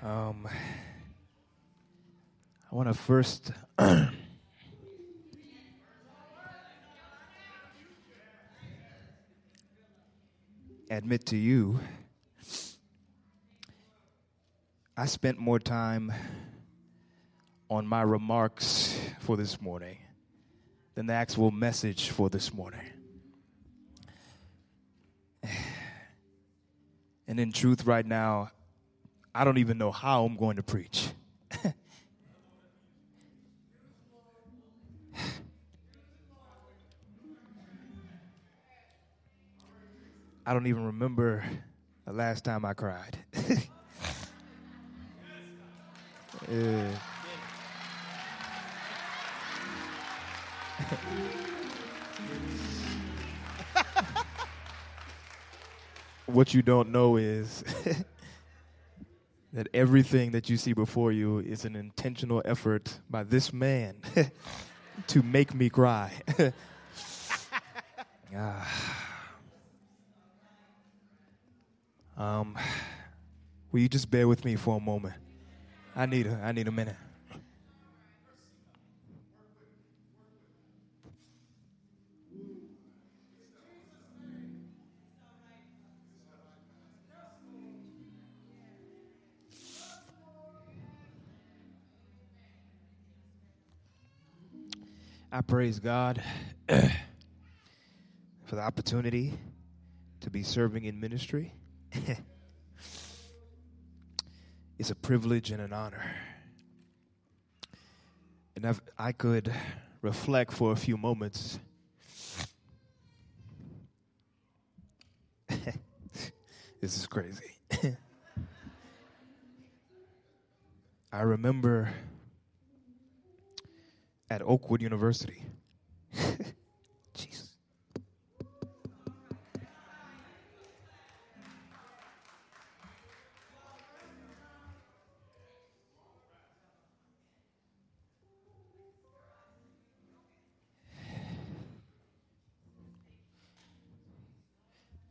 Um, I want to first admit to you, I spent more time on my remarks for this morning than the actual message for this morning. And in truth, right now, I don't even know how I'm going to preach. I don't even remember the last time I cried. Yeah. what you don't know is that everything that you see before you is an intentional effort by this man to make me cry. ah. um, will you just bear with me for a moment? I need a, I need a minute. I praise God for the opportunity to be serving in ministry. it's a privilege and an honor. And if I could reflect for a few moments. this is crazy. I remember at Oakwood University. Jesus.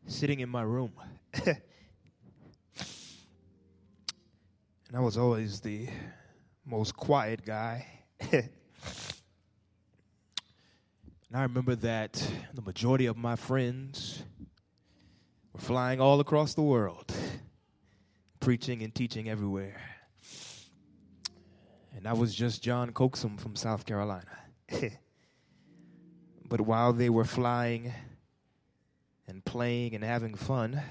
Sitting in my room. and I was always the most quiet guy. And I remember that the majority of my friends were flying all across the world, preaching and teaching everywhere. And I was just John Coaxum from South Carolina. but while they were flying and playing and having fun,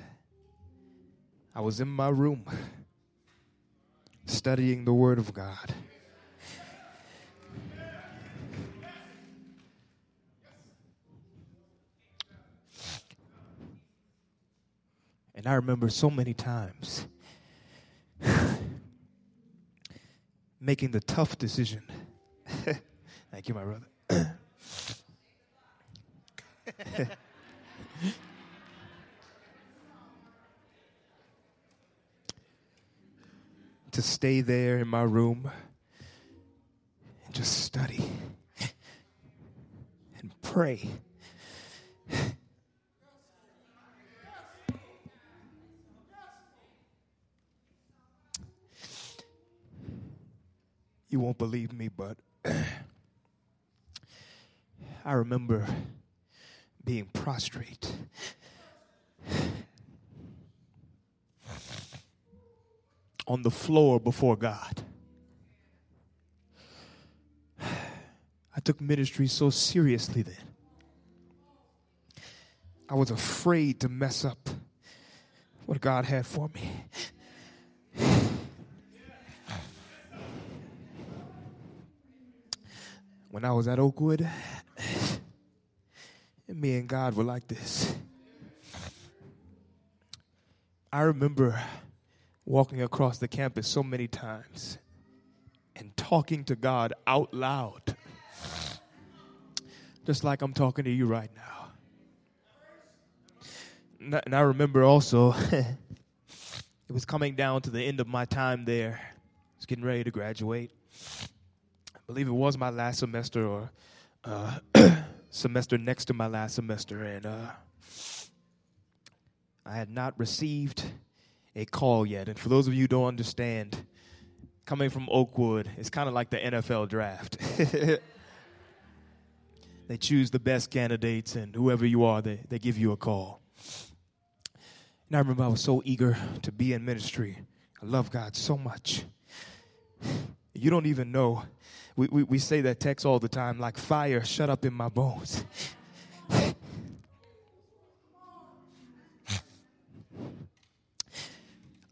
I was in my room studying the Word of God. I remember so many times making the tough decision. Thank you, my brother. to stay there in my room and just study and pray You won't believe me, but I remember being prostrate. On the floor before God. I took ministry so seriously then. I was afraid to mess up what God had for me. When I was at Oakwood, me and God were like this. I remember walking across the campus so many times and talking to God out loud, just like I'm talking to you right now. And I remember also, it was coming down to the end of my time there. I was getting ready to graduate believe it was my last semester or uh, semester next to my last semester, and uh, I had not received a call yet. And for those of you who don't understand, coming from Oakwood, it's kind of like the NFL draft. they choose the best candidates, and whoever you are, they, they give you a call. And I remember I was so eager to be in ministry. I love God so much. You don't even know. We, we, we say that text all the time like fire shut up in my bones.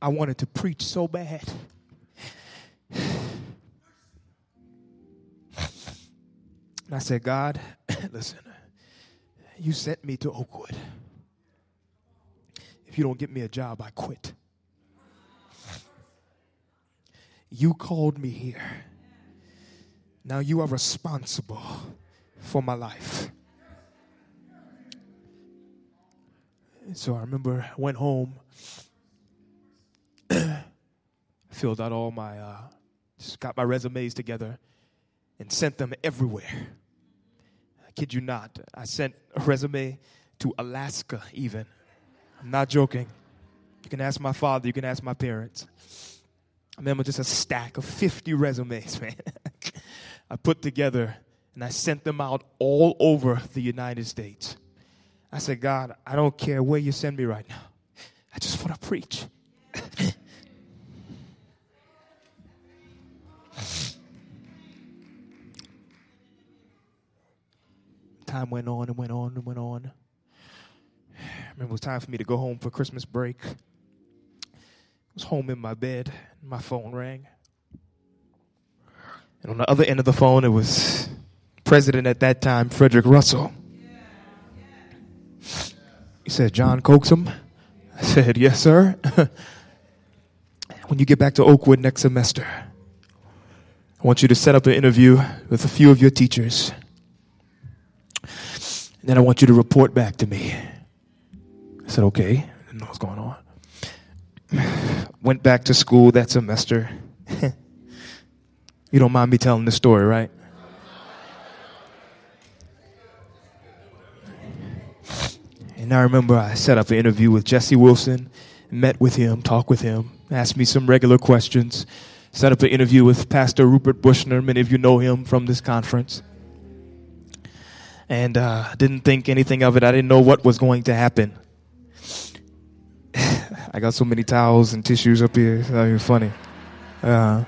I wanted to preach so bad. And I said, God, listen, you sent me to Oakwood. If you don't get me a job, I quit. You called me here. Now you are responsible for my life. So I remember I went home, filled out all my, uh, just got my resumes together and sent them everywhere. I kid you not. I sent a resume to Alaska, even. I'm not joking. You can ask my father, you can ask my parents. I remember just a stack of 50 resumes, man. I put together and I sent them out all over the United States. I said, God, I don't care where you send me right now. I just want to preach. Time went on and went on and went on. I remember it was time for me to go home for Christmas break. I was home in my bed, and my phone rang. And on the other end of the phone, it was President at that time, Frederick Russell. He said, John Coaxum? I said, Yes, sir. when you get back to Oakwood next semester, I want you to set up an interview with a few of your teachers. And then I want you to report back to me. I said, Okay. I didn't know what's going on. Went back to school that semester. you don't mind me telling this story, right? And I remember I set up an interview with Jesse Wilson, met with him, talked with him, asked me some regular questions, set up an interview with Pastor Rupert Bushner. Many of you know him from this conference. And uh, didn't think anything of it. I didn't know what was going to happen. I got so many towels and tissues up here. It's not even funny. Uh,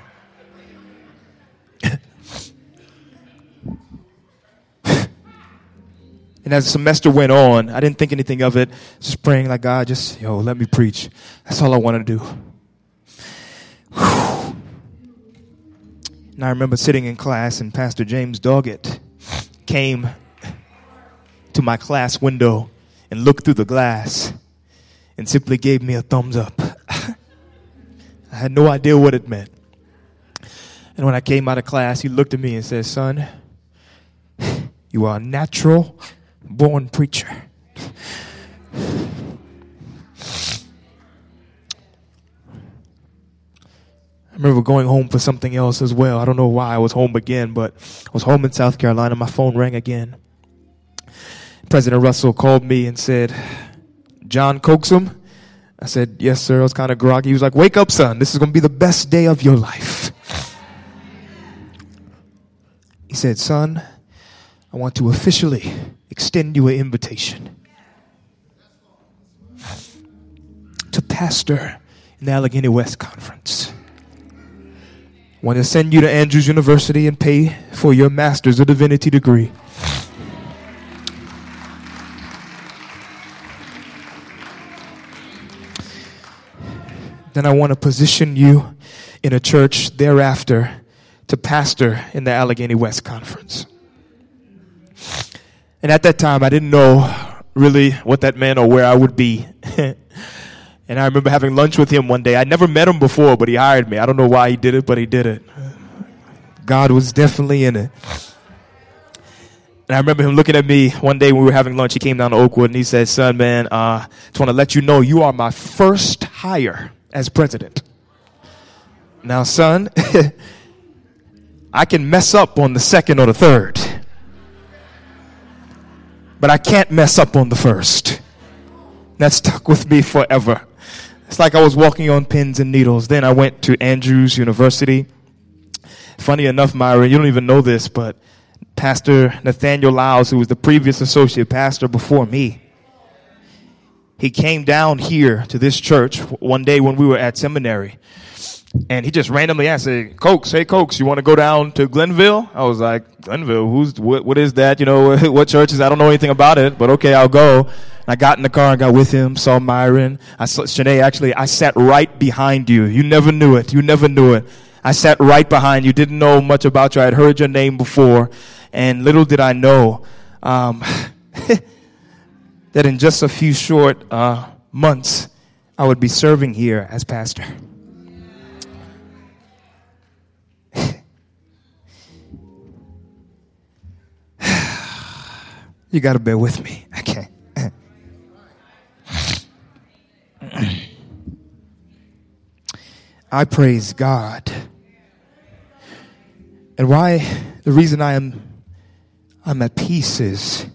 And as the semester went on, I didn't think anything of it. Just praying like God, just yo, let me preach. That's all I want to do. Whew. And I remember sitting in class, and Pastor James Doggett came to my class window and looked through the glass and simply gave me a thumbs up. I had no idea what it meant. And when I came out of class, he looked at me and said, Son, you are a natural born preacher. I remember going home for something else as well. I don't know why I was home again, but I was home in South Carolina. My phone rang again. President Russell called me and said, John Coaxum? I said, Yes, sir. I was kind of groggy. He was like, Wake up, son. This is going to be the best day of your life. He said, Son, I want to officially extend you an invitation to pastor in the Allegheny West Conference. I want to send you to Andrews University and pay for your Master's of Divinity degree. Then I want to position you in a church thereafter to pastor in the Allegheny West Conference. And at that time, I didn't know really what that meant or where I would be. and I remember having lunch with him one day. I'd never met him before, but he hired me. I don't know why he did it, but he did it. God was definitely in it. And I remember him looking at me one day when we were having lunch. He came down to Oakwood and he said, Son, man, uh, just want to let you know you are my first hire as president. Now, son, I can mess up on the second or the third but I can't mess up on the first. That stuck with me forever. It's like I was walking on pins and needles. Then I went to Andrews University. Funny enough, Myra, you don't even know this, but Pastor Nathaniel Lyles, who was the previous associate pastor before me, he came down here to this church one day when we were at seminary. And he just randomly asked, hey, Cokes, hey, Cokes, you want to go down to Glenville? I was like, Glenville, who's, what, what is that? You know, what church is, I don't know anything about it, but okay, I'll go. And I got in the car and got with him, saw Myron. I saw, Shanae, actually, I sat right behind you. You never knew it. You never knew it. I sat right behind you, didn't know much about you. I had heard your name before. And little did I know, um, that in just a few short, uh, months, I would be serving here as pastor. You got to bear with me. Okay. I praise God. And why the reason I am I'm at peace is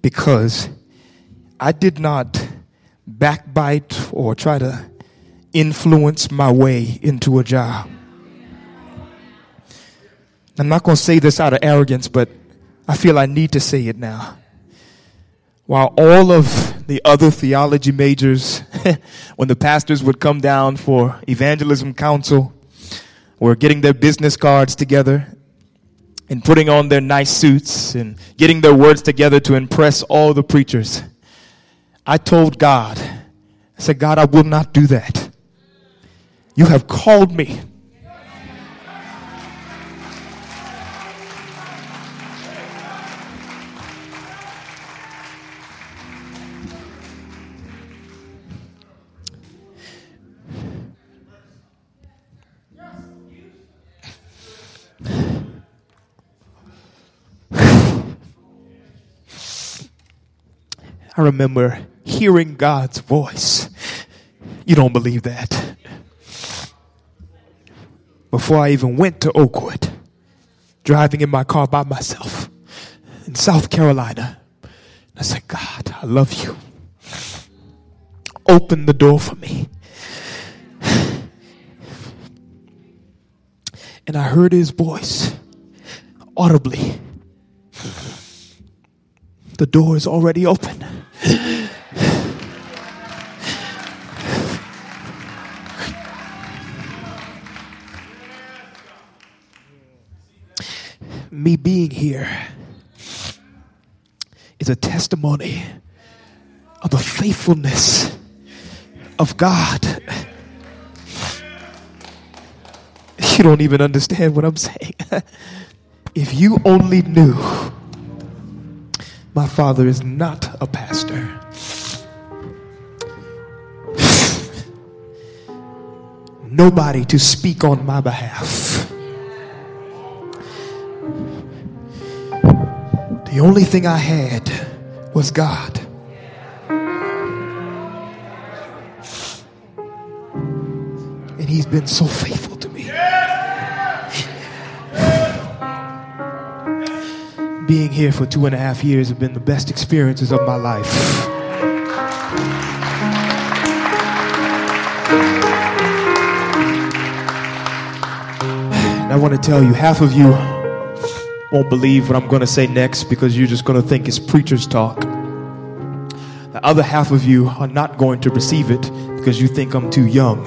because I did not backbite or try to influence my way into a job. I'm not going to say this out of arrogance, but I feel I need to say it now. While all of the other theology majors, when the pastors would come down for evangelism council, were getting their business cards together and putting on their nice suits and getting their words together to impress all the preachers. I told God, I said, God, I will not do that. You have called me I remember hearing God's voice. You don't believe that. Before I even went to Oakwood, driving in my car by myself in South Carolina, I said, God, I love you. Open the door for me. And I heard his voice audibly. The door is already open. Me being here is a testimony of the faithfulness of God. You don't even understand what I'm saying. if you only knew my father is not a pastor. Nobody to speak on my behalf. The only thing I had was God. And He's been so faithful being here for two and a half years have been the best experiences of my life. And I want to tell you, half of you won't believe what I'm going to say next because you're just going to think it's preacher's talk. The other half of you are not going to receive it because you think I'm too young.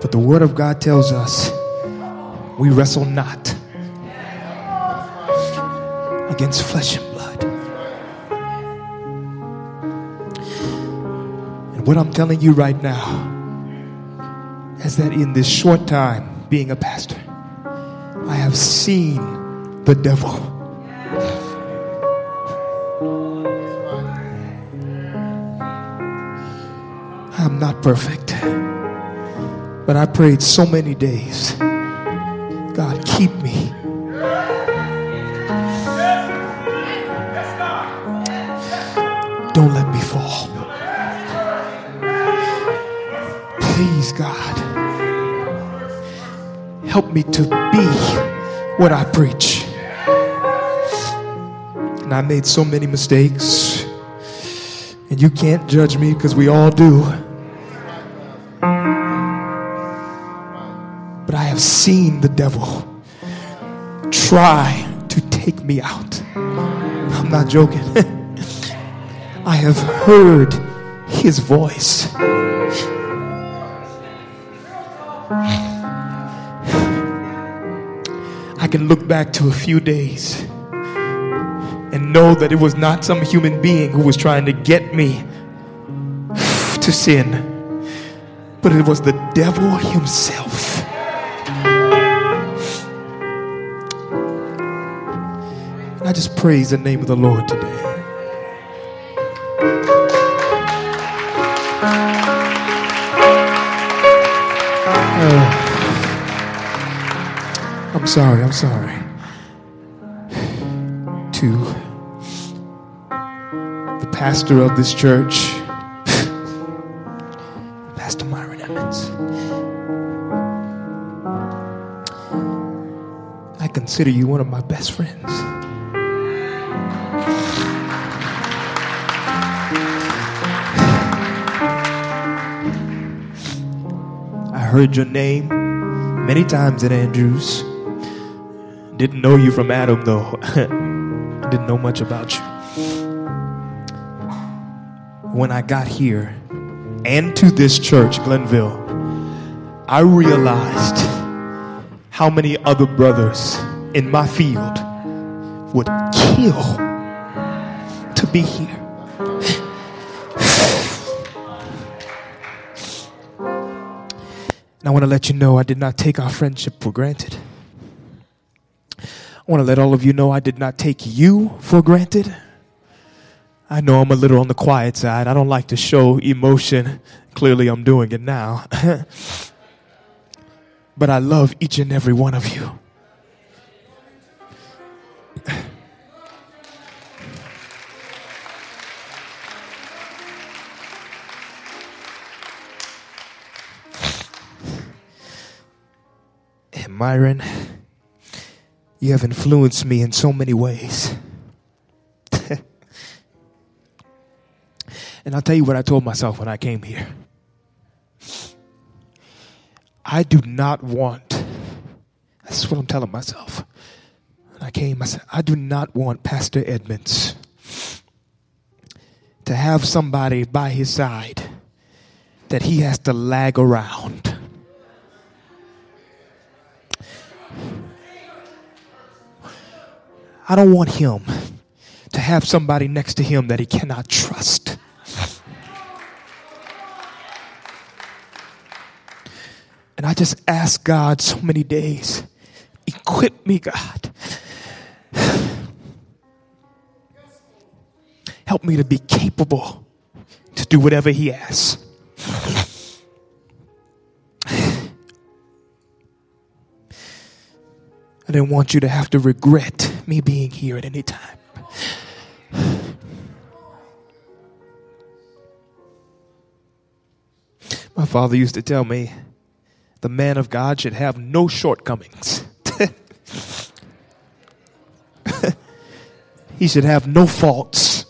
But the Word of God tells us we wrestle not against flesh and blood. And what I'm telling you right now is that in this short time being a pastor, I have seen the devil. I'm not perfect, but I prayed so many days. Keep me. Don't let me fall. Please, God, help me to be what I preach. And I made so many mistakes. And you can't judge me because we all do. But I have seen the devil try to take me out. I'm not joking. I have heard his voice. I can look back to a few days and know that it was not some human being who was trying to get me to sin, but it was the devil himself. Just praise the name of the Lord today. Uh, I'm sorry, I'm sorry. To the pastor of this church, Pastor Myron Edmonds. I consider you one of my best friends. Heard your name many times at Andrews. Didn't know you from Adam, though. Didn't know much about you. When I got here and to this church, Glenville, I realized how many other brothers in my field would kill to be here. And I want to let you know I did not take our friendship for granted. I want to let all of you know I did not take you for granted. I know I'm a little on the quiet side. I don't like to show emotion. Clearly, I'm doing it now. but I love each and every one of you. Myron, you have influenced me in so many ways. and I'll tell you what I told myself when I came here. I do not want, that's what I'm telling myself. When I came, I said, I do not want Pastor Edmonds to have somebody by his side that he has to lag around I don't want him to have somebody next to him that he cannot trust. And I just ask God so many days, equip me, God. Help me to be capable to do whatever He asks. I didn't want you to have to regret me being here at any time. My father used to tell me the man of God should have no shortcomings. he should have no faults.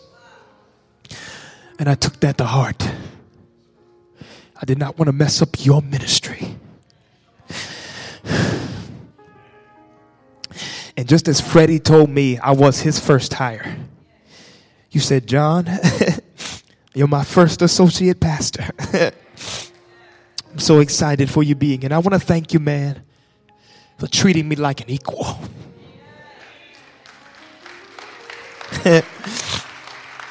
And I took that to heart. I did not want to mess up your ministry. And just as Freddie told me I was his first hire, you said, John, you're my first associate pastor. I'm so excited for you being, and I want to thank you, man, for treating me like an equal.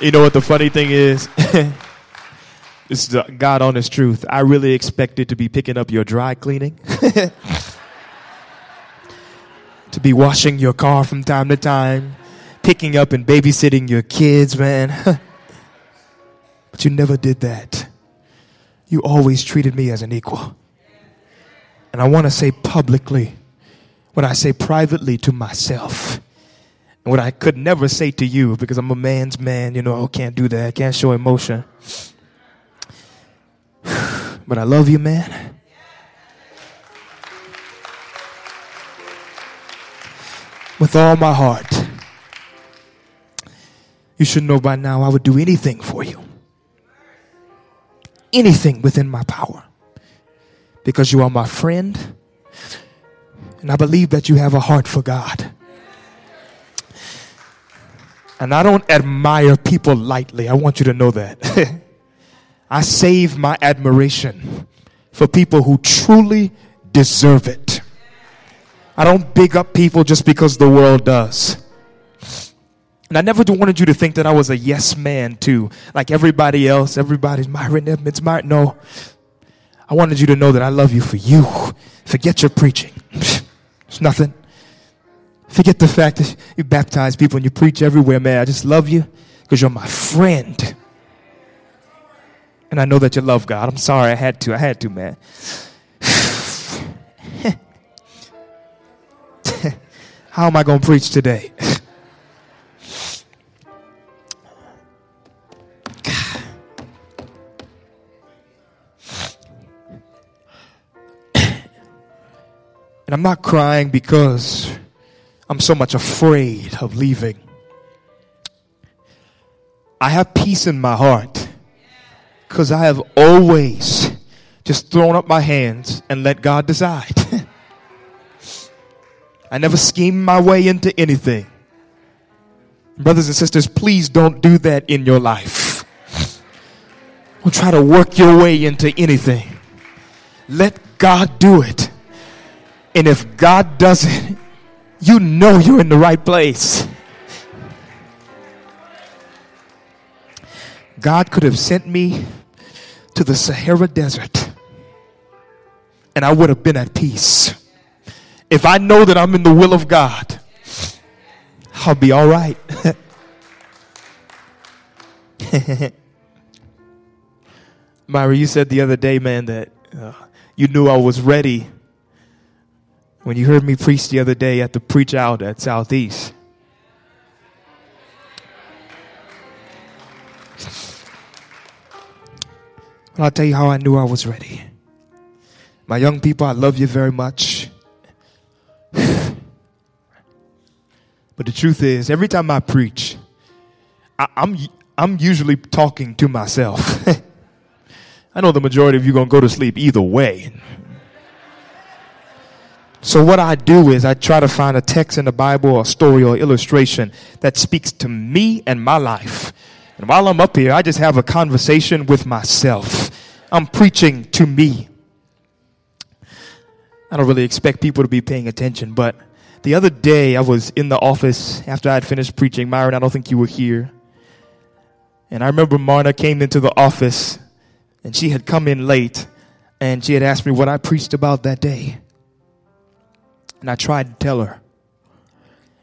you know what the funny thing is? this is God honest truth. I really expected to be picking up your dry cleaning to be washing your car from time to time, picking up and babysitting your kids, man. but you never did that. You always treated me as an equal. And I want to say publicly what I say privately to myself. And what I could never say to you because I'm a man's man, you know, I can't do that, I can't show emotion. but I love you, man. With all my heart. You should know by now I would do anything for you. anything within my power because you are my friend and I believe that you have a heart for God. And I don't admire people lightly. I want you to know that. I save my admiration for people who truly deserve it. I don't big up people just because the world does. And I never wanted you to think that I was a yes man too, like everybody else. Everybody's Myron Edmonds, Myron. No, I wanted you to know that I love you for you. Forget your preaching. It's nothing. Forget the fact that you baptize people and you preach everywhere, man. I just love you because you're my friend. And I know that you love God. I'm sorry, I had to. I had to, man. How am I going to preach today? And I'm not crying because I'm so much afraid of leaving. I have peace in my heart because I have always just thrown up my hands and let God decide. I never scheme my way into anything. Brothers and sisters, please don't do that in your life. Don't try to work your way into anything. Let God do it. And if God does it, you know you're in the right place. God could have sent me to the Sahara Desert and I would have been at peace. If I know that I'm in the will of God, I'll be all right. Myra, you said the other day, man, that uh, you knew I was ready when you heard me preach the other day at the preach out at Southeast. Well, I'll tell you how I knew I was ready. My young people, I love you very much. The truth is, every time I preach, I, am I'm, I'm usually talking to myself. I know the majority of you going to go to sleep either way. So, what I do is I try to find a text in the Bible, a story, or illustration that speaks to me and my life. And while I'm up here, I just have a conversation with myself. I'm preaching to me. I don't really expect people to be paying attention, but the other day I was in the office after I had finished preaching. Myron, I don't think you were here. And I remember Marna came into the office and she had come in late and she had asked me what I preached about that day. And I tried to tell her.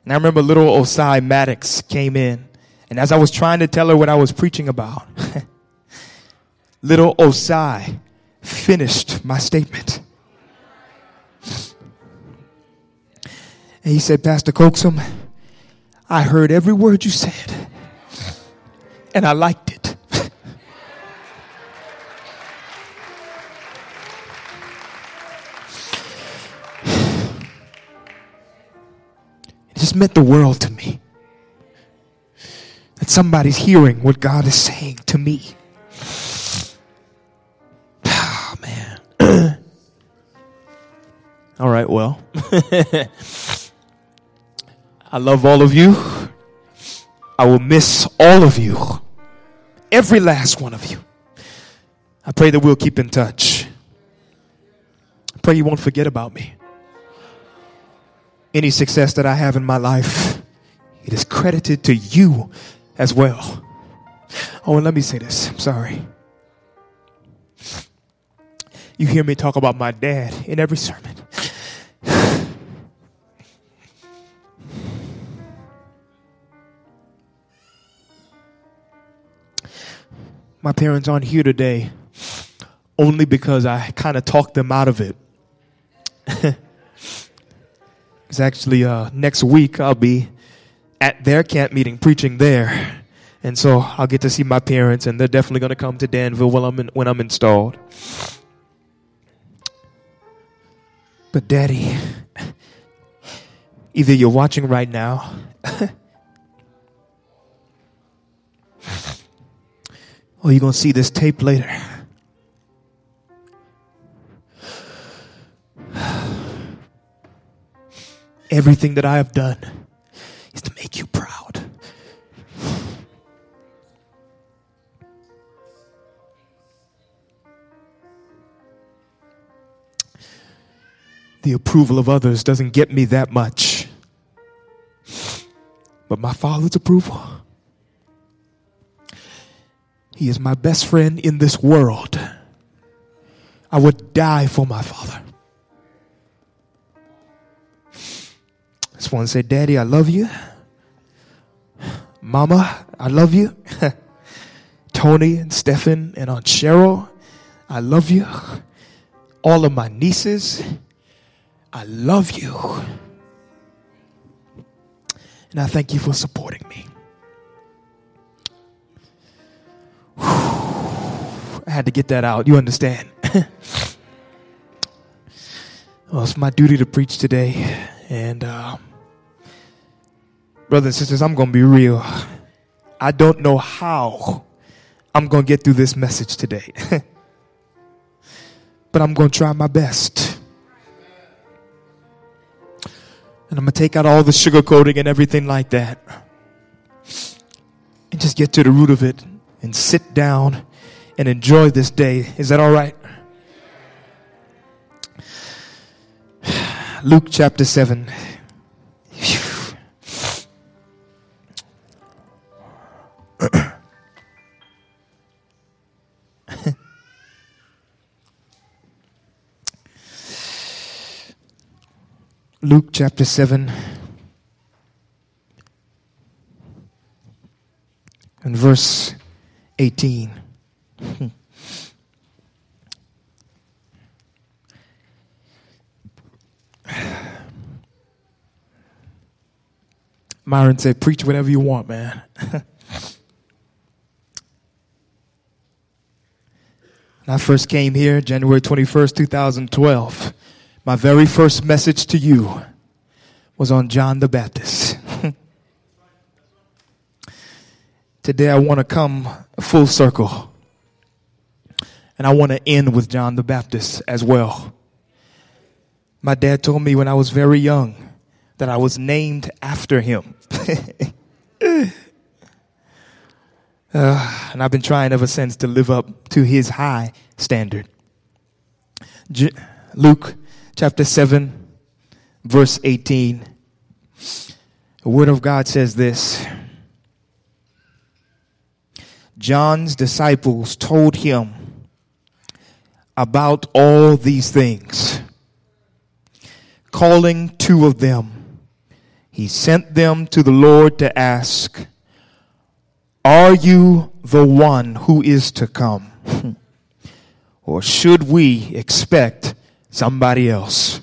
And I remember little Osai Maddox came in. And as I was trying to tell her what I was preaching about, little Osai finished my statement. And he said, Pastor Coaxum, I heard every word you said. And I liked it. It just meant the world to me. That somebody's hearing what God is saying to me. Oh, man. all right, well. I love all of you. I will miss all of you. Every last one of you. I pray that we'll keep in touch. I pray you won't forget about me any success that I have in my life, it is credited to you as well. Oh, and let me say this. I'm sorry. You hear me talk about my dad in every sermon. My parents aren't here today only because I kind of talked them out of it. It's actually uh, next week I'll be at their camp meeting preaching there. And so I'll get to see my parents, and they're definitely going to come to Danville when I'm, in, when I'm installed. But, Daddy, either you're watching right now, Oh, or you're going to see this tape later. Everything that I have done is to make you proud. The approval of others doesn't get me that much, but my Father's approval. He is my best friend in this world. I would die for my Father. Want to say, Daddy, I love you. Mama, I love you. Tony and Stephen and Aunt Cheryl, I love you. All of my nieces, I love you. And I thank you for supporting me. I had to get that out. You understand? well, it's my duty to preach today. And, uh, brothers and sisters, I'm going to be real. I don't know how I'm going to get through this message today. but I'm going to try my best. And I'm going to take out all the sugarcoating and everything like that. And just get to the root of it and sit down and enjoy this day. Is that all right? Luke chapter 7. Luke chapter 7 and verse 18. Myron said, Preach whatever you want, man. I first came here January 21st, 2012. My very first message to you was on John the Baptist. Today I want to come full circle. And I want to end with John the Baptist as well. My dad told me when I was very young that I was named after him. uh, and I've been trying ever since to live up to his high standard. J- Luke chapter 7, verse 18. The Word of God says this John's disciples told him about all these things. Calling two of them, he sent them to the Lord to ask, Are you the one who is to come? or should we expect somebody else.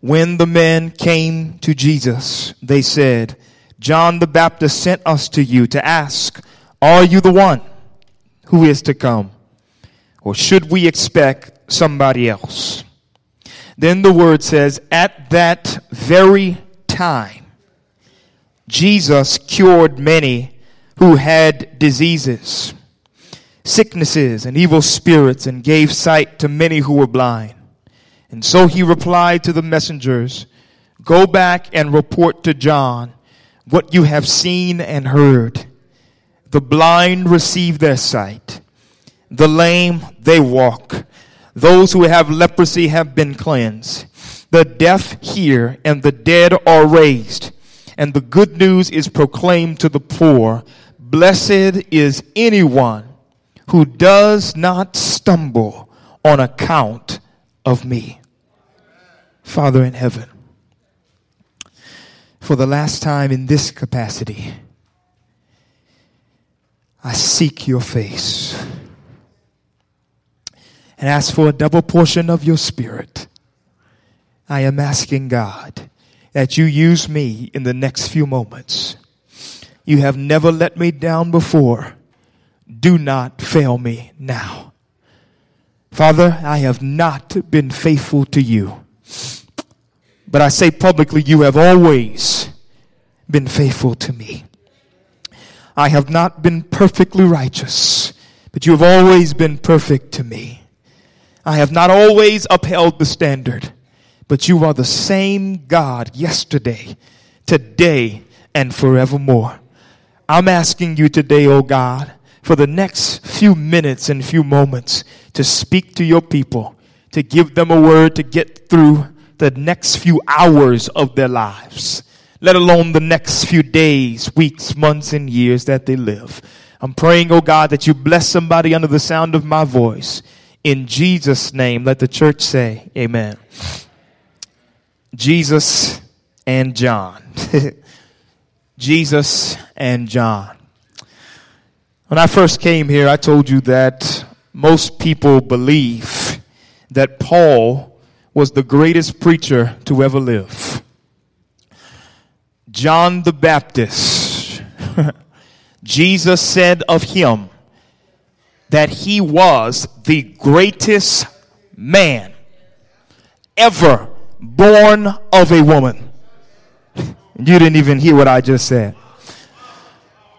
When the men came to Jesus, they said, John the Baptist sent us to you to ask, Are you the one who is to come? Or should we expect somebody else? Then the word says, At that very time, Jesus cured many who had diseases sicknesses and evil spirits and gave sight to many who were blind. And so he replied to the messengers, Go back and report to John what you have seen and heard. The blind receive their sight. The lame, they walk. Those who have leprosy have been cleansed. The deaf hear and the dead are raised. And the good news is proclaimed to the poor. Blessed is anyone who does not stumble on account of me. Father in heaven, for the last time in this capacity, I seek your face and ask for a double portion of your spirit. I am asking God that you use me in the next few moments. You have never let me down before do not fail me now. Father, I have not been faithful to you. But I say publicly, you have always been faithful to me. I have not been perfectly righteous, but you have always been perfect to me. I have not always upheld the standard, but you are the same God yesterday, today, and forevermore. I'm asking you today, oh God, for the next few minutes and few moments to speak to your people, to give them a word to get through the next few hours of their lives, let alone the next few days, weeks, months, and years that they live. I'm praying, oh God, that you bless somebody under the sound of my voice. In Jesus' name, let the church say, Amen. Jesus and John. Jesus and John. When I first came here, I told you that most people believe that Paul was the greatest preacher to ever live. John the Baptist, Jesus said of him that he was the greatest man ever born of a woman. You didn't even hear what I just said.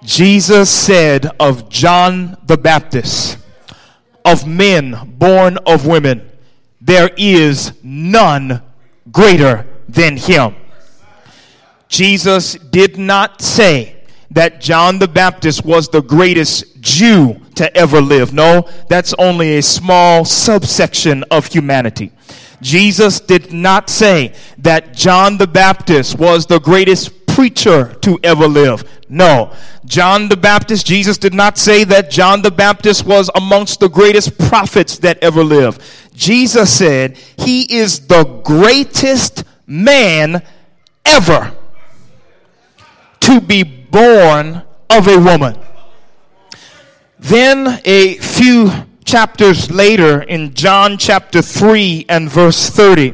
Jesus said of John the Baptist, of men born of women, there is none greater than him. Jesus did not say that John the Baptist was the greatest Jew to ever live. No, that's only a small subsection of humanity. Jesus did not say that John the Baptist was the greatest preacher to ever live. No. John the Baptist, Jesus did not say that John the Baptist was amongst the greatest prophets that ever lived. Jesus said he is the greatest man ever to be born of a woman. Then a few chapters later in John chapter 3 and verse 30,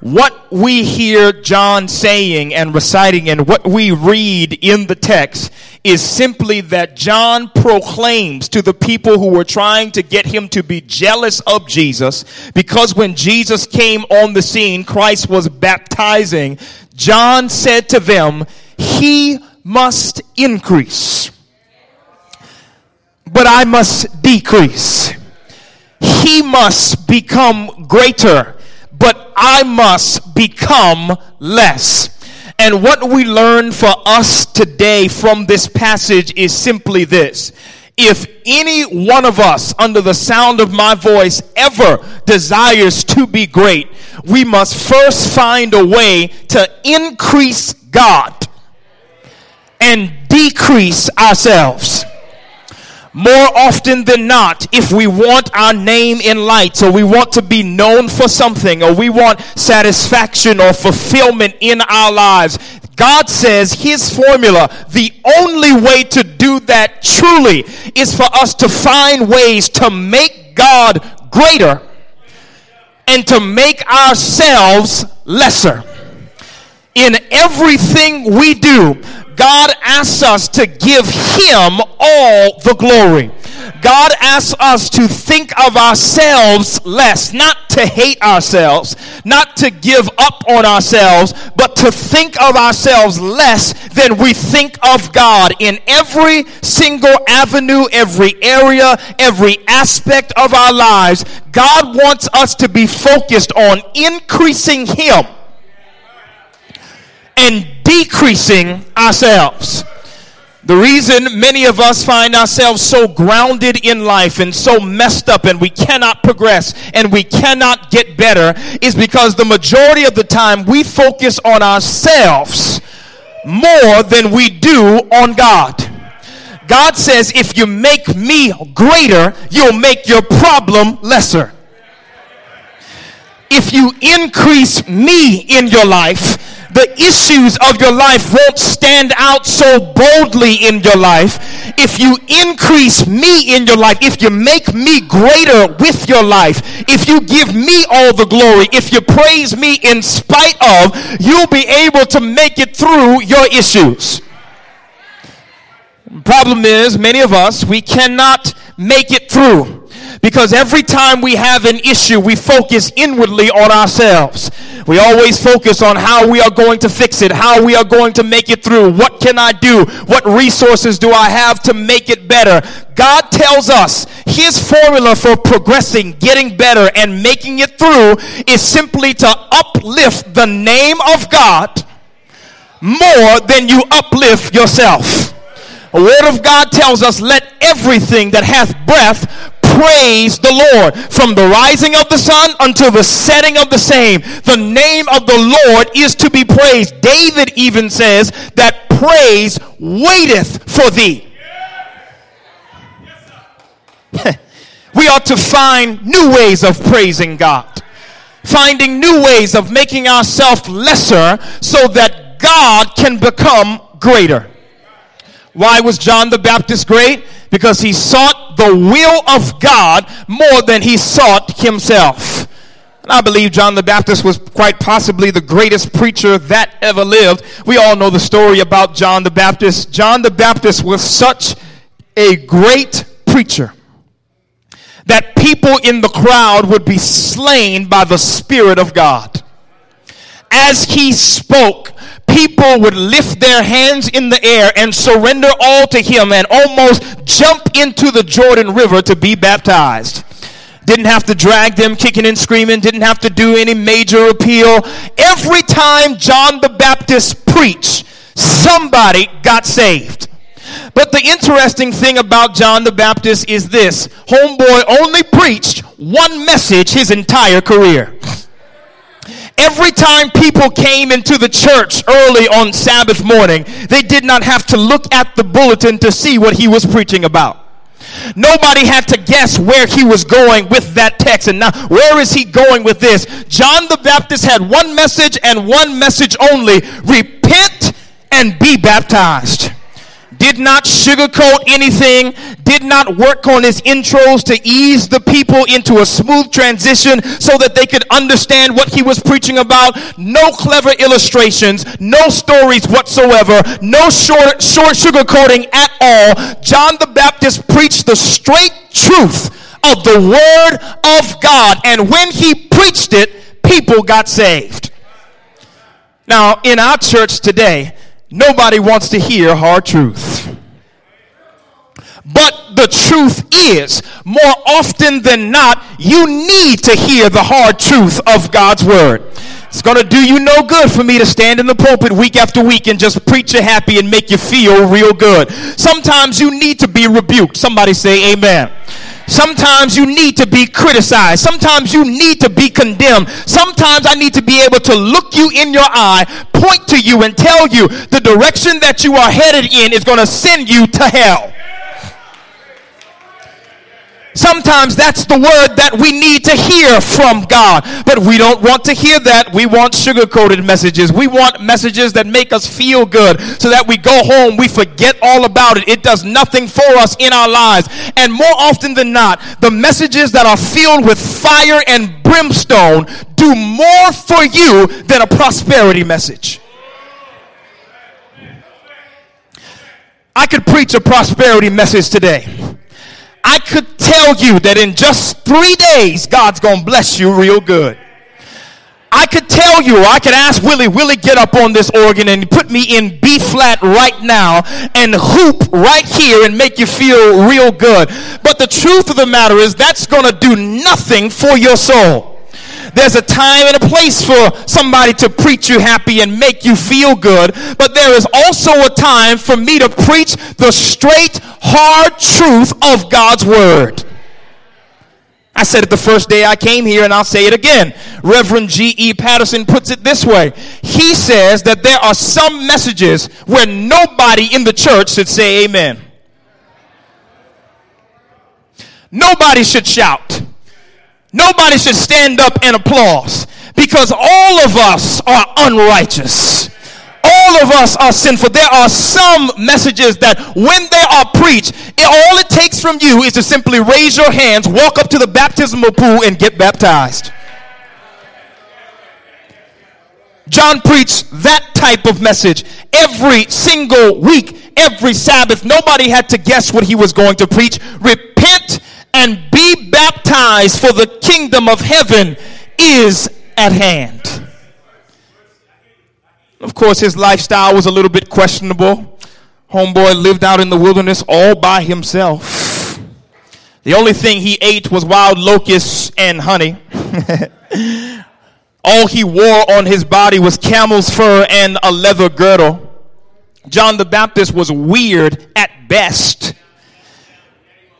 what we hear John saying and reciting and what we read in the text is simply that John proclaims to the people who were trying to get him to be jealous of Jesus because when Jesus came on the scene, Christ was baptizing. John said to them, He must increase, but I must decrease. He must become greater, but I must become less. And what we learn for us today from this passage is simply this. If any one of us under the sound of my voice ever desires to be great, we must first find a way to increase God and decrease ourselves. More often than not, if we want our name in lights, or we want to be known for something, or we want satisfaction or fulfillment in our lives, God says His formula, the only way to do that truly is for us to find ways to make God greater and to make ourselves lesser. In everything we do, God asks us to give Him all the glory. God asks us to think of ourselves less, not to hate ourselves, not to give up on ourselves, but to think of ourselves less than we think of God in every single avenue, every area, every aspect of our lives. God wants us to be focused on increasing Him and decreasing ourselves. The reason many of us find ourselves so grounded in life and so messed up and we cannot progress and we cannot get better is because the majority of the time we focus on ourselves more than we do on God. God says, if you make me greater, you'll make your problem lesser. If you increase me in your life, the issues of your life won't stand out so boldly in your life if you increase me in your life, if you make me greater with your life, if you give me all the glory, if you praise me in spite of, you'll be able to make it through your issues. Problem is, many of us, we cannot make it through Because every time we have an issue, we focus inwardly on ourselves. We always focus on how we are going to fix it, how we are going to make it through. What can I do? What resources do I have to make it better? God tells us his formula for progressing, getting better, and making it through is simply to uplift the name of God more than you uplift yourself. The word of God tells us, let everything that hath breath praise the Lord from the rising of the sun until the setting of the same. The name of the Lord is to be praised. David even says that praise waiteth for thee. we ought to find new ways of praising God, finding new ways of making ourselves lesser so that God can become greater. Why was John the Baptist great? Because he sought the will of God more than he sought himself. And I believe John the Baptist was quite possibly the greatest preacher that ever lived. We all know the story about John the Baptist. John the Baptist was such a great preacher that people in the crowd would be slain by the Spirit of God. As he spoke, people would lift their hands in the air and surrender all to him and almost jump into the Jordan River to be baptized. Didn't have to drag them kicking and screaming, didn't have to do any major appeal. Every time John the Baptist preached, somebody got saved. But the interesting thing about John the Baptist is this homeboy only preached one message his entire career. Every time people came into the church early on Sabbath morning, they did not have to look at the bulletin to see what he was preaching about. Nobody had to guess where he was going with that text. And now, where is he going with this? John the Baptist had one message and one message only repent and be baptized did not sugarcoat anything, did not work on his intros to ease the people into a smooth transition so that they could understand what he was preaching about. No clever illustrations, no stories whatsoever, no short, short sugarcoating at all. John the Baptist preached the straight truth of the Word of God. And when he preached it, people got saved. Now, in our church today, Nobody wants to hear hard truth. But the truth is, more often than not, you need to hear the hard truth of God's word. It's going to do you no good for me to stand in the pulpit week after week and just preach you happy and make you feel real good. Sometimes you need to be rebuked. Somebody say amen. Sometimes you need to be criticized. Sometimes you need to be condemned. Sometimes I need to be able to look you in your eye, point to you, and tell you the direction that you are headed in is going to send you to hell. Sometimes that's the word that we need to hear from God. But we don't want to hear that. We want sugar coated messages. We want messages that make us feel good so that we go home, we forget all about it. It does nothing for us in our lives. And more often than not, the messages that are filled with fire and brimstone do more for you than a prosperity message. I could preach a prosperity message today. I could tell you that in just three days, God's going to bless you real good. I could tell you, I could ask Willie, Willie, get up on this organ and put me in B flat right now and hoop right here and make you feel real good. But the truth of the matter is, that's going to do nothing for your soul. There's a time and a place for somebody to preach you happy and make you feel good. But there is also a time for me to preach the straight, hard truth of God's word. I said it the first day I came here, and I'll say it again. Reverend G.E. Patterson puts it this way He says that there are some messages where nobody in the church should say amen. Nobody should shout. Nobody should stand up and applause because all of us are unrighteous. All of us are sinful. There are some messages that when they are preached, it, all it takes from you is to simply raise your hands, walk up to the baptismal pool, and get baptized. John preached that type of message every single week, every Sabbath. Nobody had to guess what he was going to preach. Repent and be baptized, for the kingdom of heaven is at hand. Of course, his lifestyle was a little bit questionable. Homeboy lived out in the wilderness all by himself. The only thing he ate was wild locusts and honey. all he wore on his body was camel's fur and a leather girdle. John the Baptist was weird at best.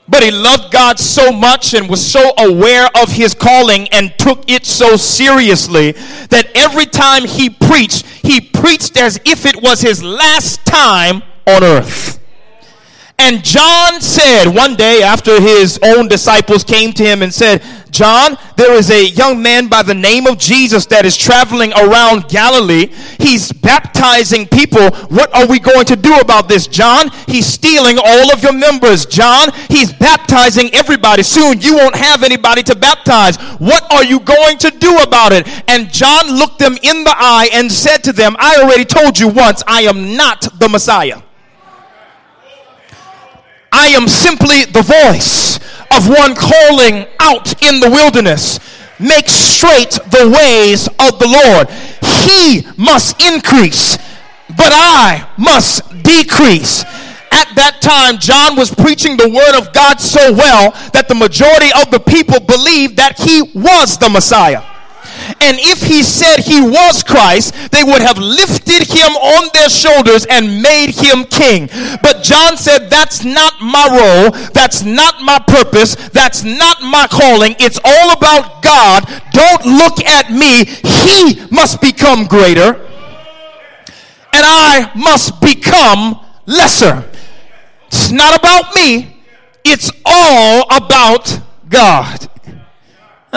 But he loved God so much and was so aware of his calling and took it so seriously that every time he preached, he preached as if it was his last time on earth. And John said one day after his own disciples came to him and said, John, there is a young man by the name of Jesus that is traveling around Galilee. He's baptizing people. What are we going to do about this, John? He's stealing all of your members, John. He's baptizing everybody. Soon you won't have anybody to baptize. What are you going to do about it? And John looked them in the eye and said to them, I already told you once, I am not the Messiah. I am simply the voice of one calling out in the wilderness. Make straight the ways of the Lord. He must increase, but I must decrease. At that time, John was preaching the word of God so well that the majority of the people believed that he was the Messiah. And if he said he was Christ, they would have lifted him on their shoulders and made him king. But John said, That's not my role. That's not my purpose. That's not my calling. It's all about God. Don't look at me. He must become greater, and I must become lesser. It's not about me, it's all about God.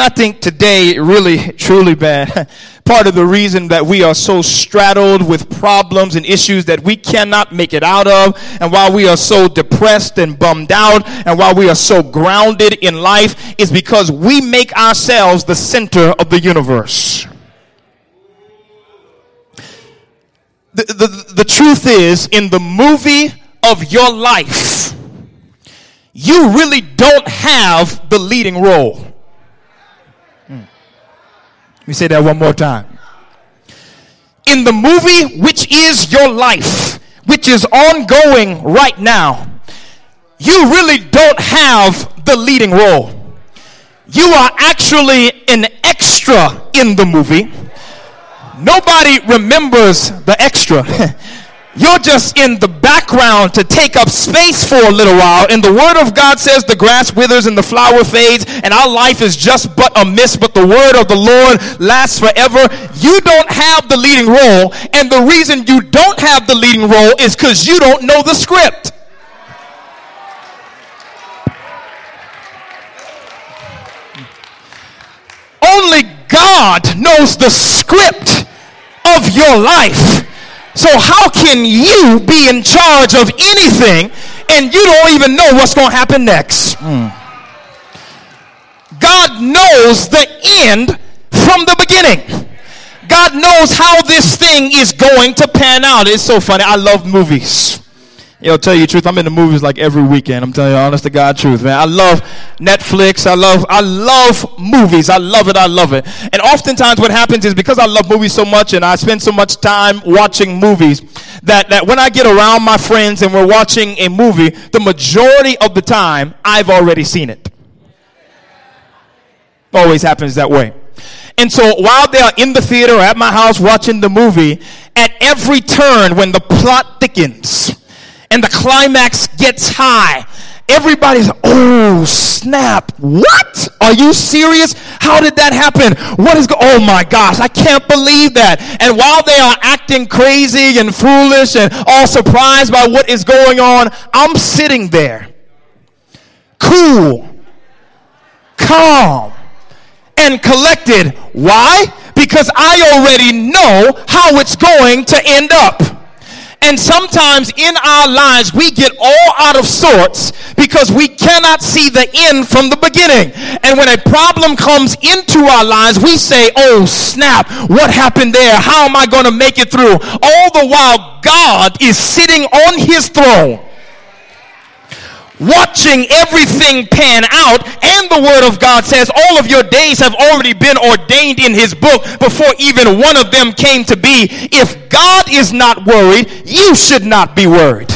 I think today, really, truly bad. Part of the reason that we are so straddled with problems and issues that we cannot make it out of, and why we are so depressed and bummed out, and why we are so grounded in life, is because we make ourselves the center of the universe. The, the, the truth is, in the movie of your life, you really don't have the leading role. Me say that one more time. In the movie, which is your life, which is ongoing right now, you really don't have the leading role. You are actually an extra in the movie. Nobody remembers the extra. You're just in the background to take up space for a little while. And the word of God says the grass withers and the flower fades, and our life is just but a mist, but the word of the Lord lasts forever. You don't have the leading role, and the reason you don't have the leading role is because you don't know the script. Only God knows the script of your life. So, how can you be in charge of anything and you don't even know what's going to happen next? Mm. God knows the end from the beginning. God knows how this thing is going to pan out. It's so funny. I love movies. Yo, tell you the truth, I'm in the movies like every weekend. I'm telling you honest to God truth, man. I love Netflix. I love I love movies. I love it. I love it. And oftentimes what happens is because I love movies so much and I spend so much time watching movies that, that when I get around my friends and we're watching a movie, the majority of the time I've already seen it. Always happens that way. And so while they are in the theater or at my house watching the movie, at every turn when the plot thickens, and the climax gets high. Everybody's, oh snap! What? Are you serious? How did that happen? What is? Go- oh my gosh! I can't believe that. And while they are acting crazy and foolish and all surprised by what is going on, I'm sitting there, cool, calm, and collected. Why? Because I already know how it's going to end up. And sometimes in our lives, we get all out of sorts because we cannot see the end from the beginning. And when a problem comes into our lives, we say, Oh, snap, what happened there? How am I going to make it through? All the while, God is sitting on his throne watching everything pan out, and the Word of God says all of your days have already been ordained in His book before even one of them came to be. If God is not worried, you should not be worried.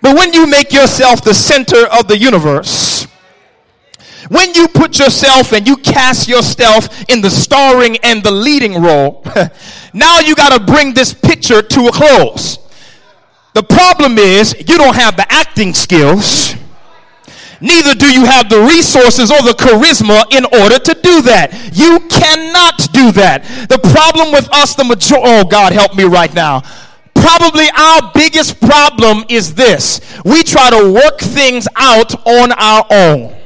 But when you make yourself the center of the universe, when you put yourself and you cast yourself in the starring and the leading role, now you got to bring this picture to a close. The problem is you don't have the acting skills. Neither do you have the resources or the charisma in order to do that. You cannot do that. The problem with us, the majority, oh God, help me right now. Probably our biggest problem is this. We try to work things out on our own.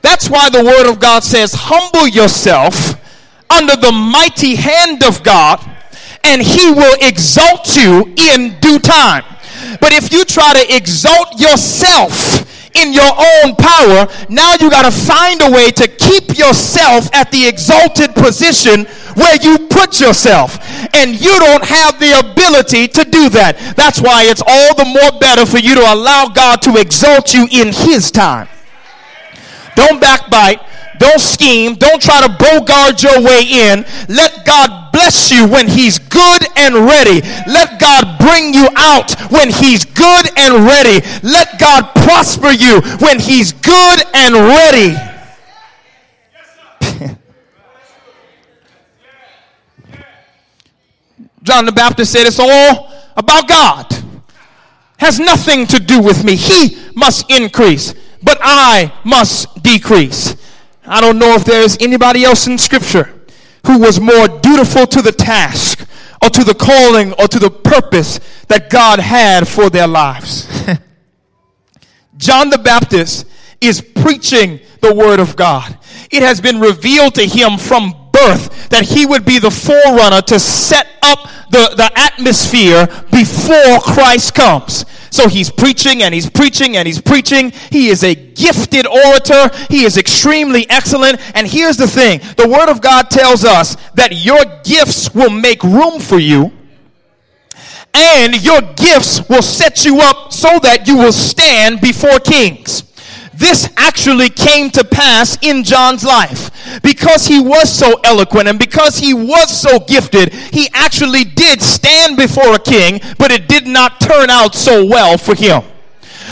That's why the word of God says, humble yourself under the mighty hand of God and he will exalt you in due time. But if you try to exalt yourself in your own power, now you got to find a way to keep yourself at the exalted position where you put yourself. And you don't have the ability to do that. That's why it's all the more better for you to allow God to exalt you in His time. Don't backbite. Don't scheme. Don't try to bogart your way in. Let God bless you when He's good and ready. Let God bring you out when He's good and ready. Let God prosper you when He's good and ready. John the Baptist said it's all about God. Has nothing to do with me. He must increase, but I must decrease. I don't know if there's anybody else in Scripture who was more dutiful to the task or to the calling or to the purpose that God had for their lives. John the Baptist is preaching the Word of God. It has been revealed to him from birth that he would be the forerunner to set up the, the atmosphere before Christ comes. So he's preaching and he's preaching and he's preaching. He is a gifted orator. He is extremely excellent. And here's the thing the Word of God tells us that your gifts will make room for you. And your gifts will set you up so that you will stand before kings. This actually came to pass in John's life. Because he was so eloquent and because he was so gifted, he actually did stand before a king, but it did not turn out so well for him.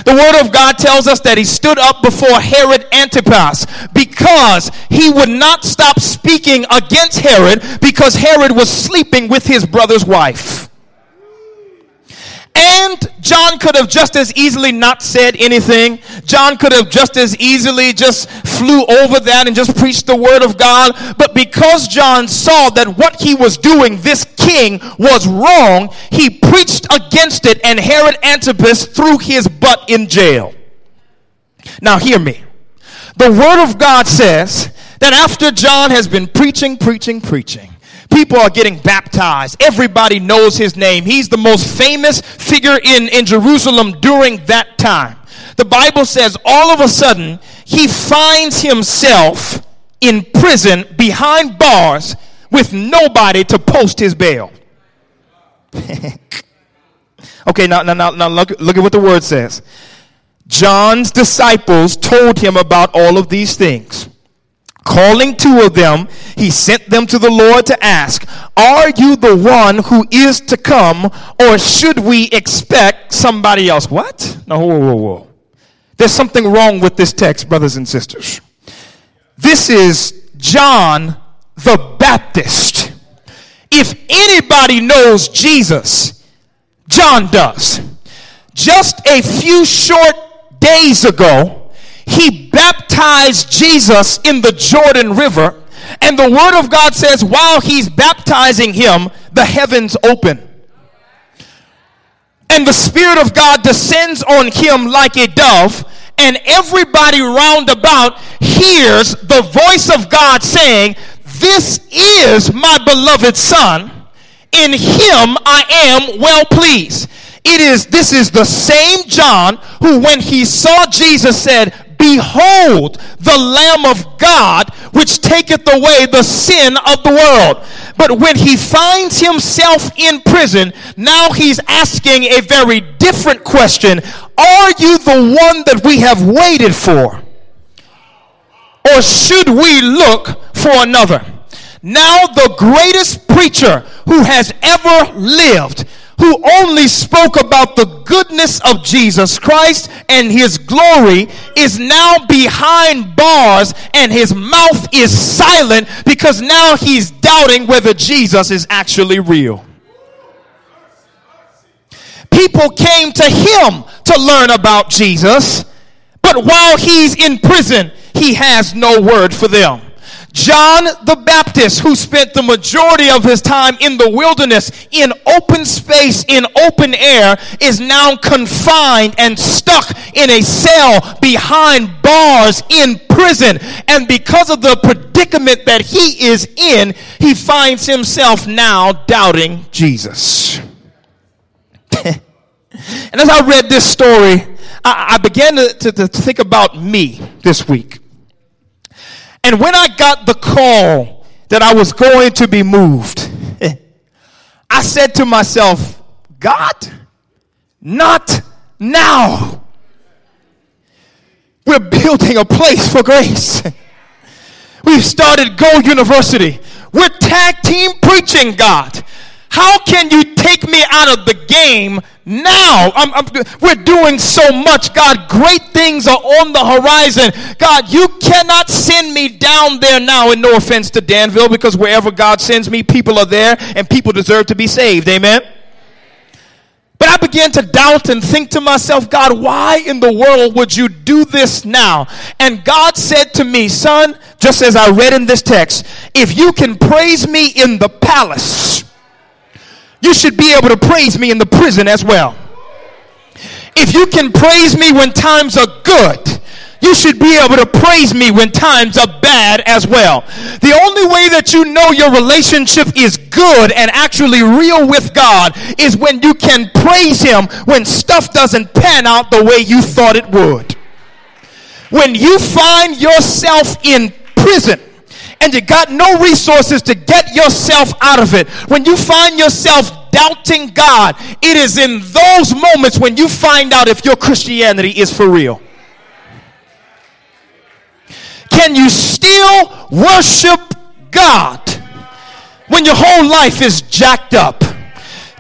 The word of God tells us that he stood up before Herod Antipas because he would not stop speaking against Herod because Herod was sleeping with his brother's wife. And John could have just as easily not said anything. John could have just as easily just flew over that and just preached the word of God. But because John saw that what he was doing, this king, was wrong, he preached against it and Herod Antipas threw his butt in jail. Now, hear me. The word of God says that after John has been preaching, preaching, preaching, People are getting baptized. Everybody knows his name. He's the most famous figure in, in Jerusalem during that time. The Bible says all of a sudden he finds himself in prison behind bars with nobody to post his bail. okay, now, now, now, now look, look at what the word says. John's disciples told him about all of these things. Calling two of them, he sent them to the Lord to ask, Are you the one who is to come, or should we expect somebody else? What? No, whoa, whoa, whoa. There's something wrong with this text, brothers and sisters. This is John the Baptist. If anybody knows Jesus, John does. Just a few short days ago, he baptized Jesus in the Jordan River. And the Word of God says, while he's baptizing him, the heavens open. And the Spirit of God descends on him like a dove. And everybody round about hears the voice of God saying, This is my beloved Son. In him I am well pleased. It is, this is the same John who, when he saw Jesus, said, Behold, the Lamb of God, which taketh away the sin of the world. But when he finds himself in prison, now he's asking a very different question Are you the one that we have waited for? Or should we look for another? Now, the greatest preacher who has ever lived who only spoke about the goodness of Jesus Christ and his glory is now behind bars and his mouth is silent because now he's doubting whether Jesus is actually real. People came to him to learn about Jesus, but while he's in prison, he has no word for them. John the Baptist, who spent the majority of his time in the wilderness, in open space, in open air, is now confined and stuck in a cell behind bars in prison. And because of the predicament that he is in, he finds himself now doubting Jesus. and as I read this story, I, I began to, to, to think about me this week. And when I got the call that I was going to be moved, I said to myself, God, not now. We're building a place for grace. We've started Go University. We're tag team preaching, God. How can you take me out of the game now? I'm, I'm, we're doing so much, God. Great things are on the horizon. God, you cannot send me down there now. And no offense to Danville, because wherever God sends me, people are there and people deserve to be saved. Amen. But I began to doubt and think to myself, God, why in the world would you do this now? And God said to me, Son, just as I read in this text, if you can praise me in the palace, you should be able to praise me in the prison as well. If you can praise me when times are good, you should be able to praise me when times are bad as well. The only way that you know your relationship is good and actually real with God is when you can praise Him when stuff doesn't pan out the way you thought it would. When you find yourself in prison, and you got no resources to get yourself out of it, when you find yourself doubting God, it is in those moments when you find out if your Christianity is for real. Can you still worship God when your whole life is jacked up?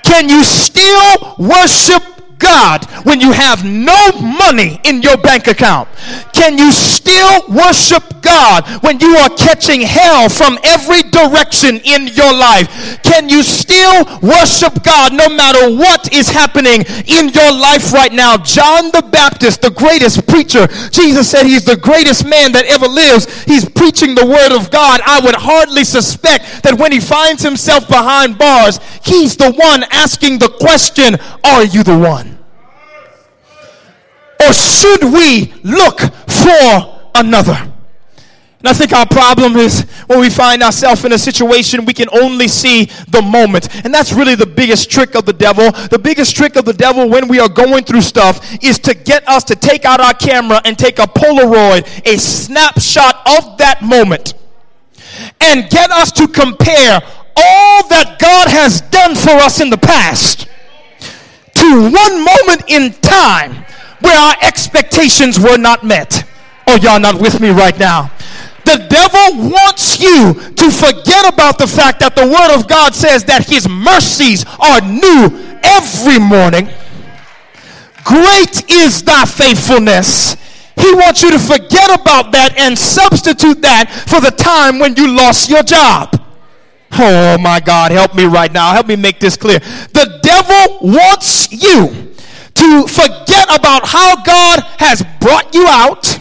Can you still worship God when you have no money in your bank account? Can you still worship God when you are catching hell from every direction in your life? Can you still worship God no matter what is happening in your life right now? John the Baptist, the greatest preacher, Jesus said he's the greatest man that ever lives. He's preaching the word of God. I would hardly suspect that when he finds himself behind bars, he's the one asking the question, Are you the one? Or should we look for another? And I think our problem is when we find ourselves in a situation, we can only see the moment. And that's really the biggest trick of the devil. The biggest trick of the devil when we are going through stuff is to get us to take out our camera and take a Polaroid, a snapshot of that moment, and get us to compare all that God has done for us in the past to one moment in time where our expectations were not met. Oh, y'all not with me right now. The devil wants you to forget about the fact that the Word of God says that His mercies are new every morning. Great is thy faithfulness. He wants you to forget about that and substitute that for the time when you lost your job. Oh my God, help me right now. Help me make this clear. The devil wants you to forget about how God has brought you out,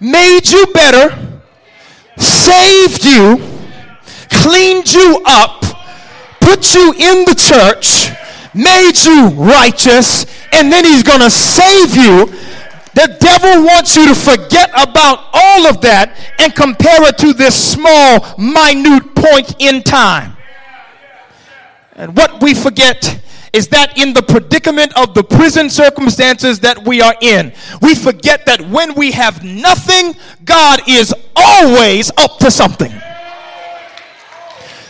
made you better, saved you, cleaned you up, put you in the church, made you righteous, and then he's going to save you. The devil wants you to forget about all of that and compare it to this small, minute point in time. And what we forget is that in the predicament of the prison circumstances that we are in, we forget that when we have nothing, God is always up to something.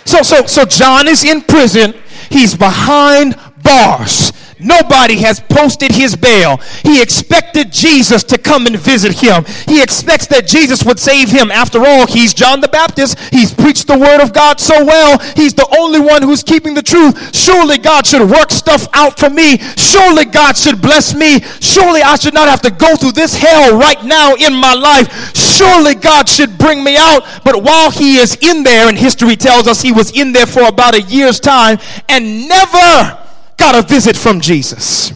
So, so, so John is in prison. He's behind bars. Nobody has posted his bail. He expected Jesus to come and visit him. He expects that Jesus would save him. After all, he's John the Baptist. He's preached the word of God so well. He's the only one who's keeping the truth. Surely God should work stuff out for me. Surely God should bless me. Surely I should not have to go through this hell right now in my life. Surely God should bring me out. But while he is in there, and history tells us he was in there for about a year's time and never got a visit from Jesus.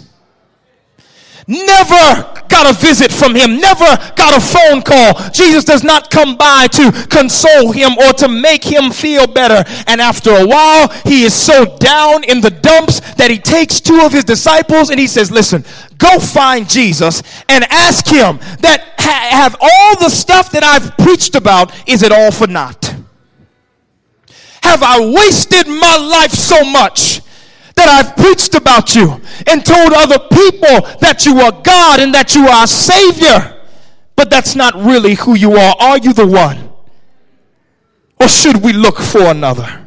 Never got a visit from him, never got a phone call. Jesus does not come by to console him or to make him feel better. And after a while, he is so down in the dumps that he takes two of his disciples and he says, Listen, go find Jesus and ask him that ha- have all the stuff that I've preached about, is it all for naught? Have I wasted my life so much? That I've preached about you and told other people that you are God and that you are a Savior. But that's not really who you are. Are you the one? Or should we look for another?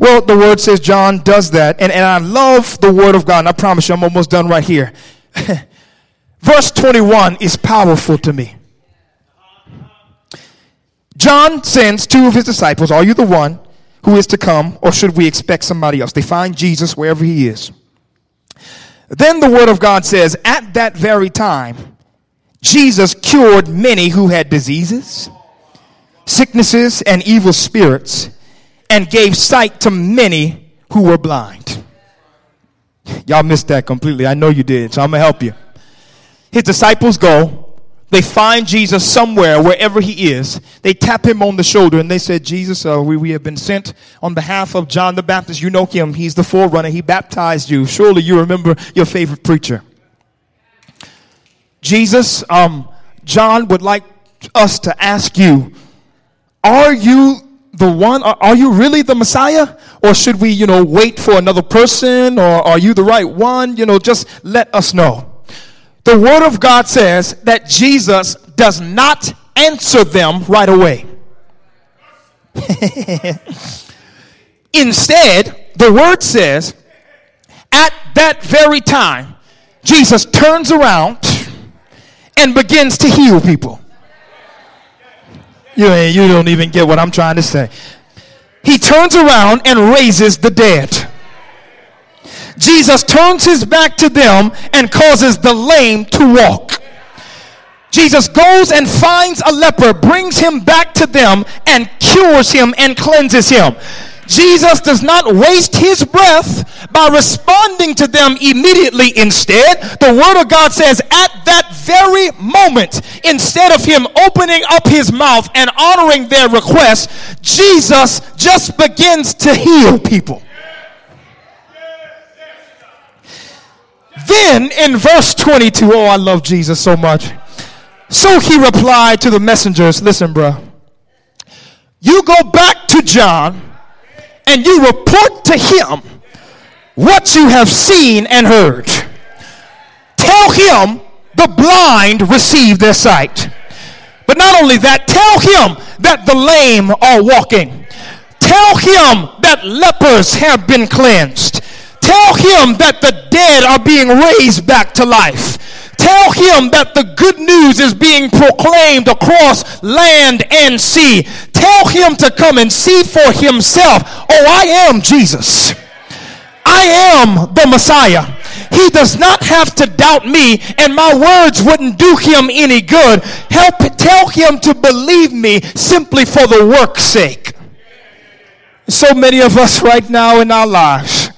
Well, the word says John does that. And, and I love the word of God. And I promise you, I'm almost done right here. Verse 21 is powerful to me. John sends two of his disciples. Are you the one? Who is to come, or should we expect somebody else? They find Jesus wherever he is. Then the word of God says, at that very time, Jesus cured many who had diseases, sicknesses, and evil spirits, and gave sight to many who were blind. Y'all missed that completely. I know you did, so I'm going to help you. His disciples go, they find Jesus somewhere, wherever he is. They tap him on the shoulder and they said, Jesus, uh, we, we have been sent on behalf of John the Baptist. You know him. He's the forerunner. He baptized you. Surely you remember your favorite preacher. Jesus, um, John would like us to ask you, are you the one? Are, are you really the Messiah? Or should we, you know, wait for another person? Or are you the right one? You know, just let us know. The Word of God says that Jesus does not answer them right away. Instead, the Word says, at that very time, Jesus turns around and begins to heal people. You, you don't even get what I'm trying to say. He turns around and raises the dead. Jesus turns his back to them and causes the lame to walk. Jesus goes and finds a leper, brings him back to them, and cures him and cleanses him. Jesus does not waste his breath by responding to them immediately. Instead, the Word of God says, at that very moment, instead of him opening up his mouth and honoring their request, Jesus just begins to heal people. Then in verse 22, oh, I love Jesus so much. So he replied to the messengers, listen, bro, you go back to John and you report to him what you have seen and heard. Tell him the blind receive their sight. But not only that, tell him that the lame are walking. Tell him that lepers have been cleansed. Tell him that the dead are being raised back to life. Tell him that the good news is being proclaimed across land and sea. Tell him to come and see for himself. Oh, I am Jesus. I am the Messiah. He does not have to doubt me, and my words wouldn't do him any good. Help tell him to believe me simply for the work's sake. So many of us right now in our lives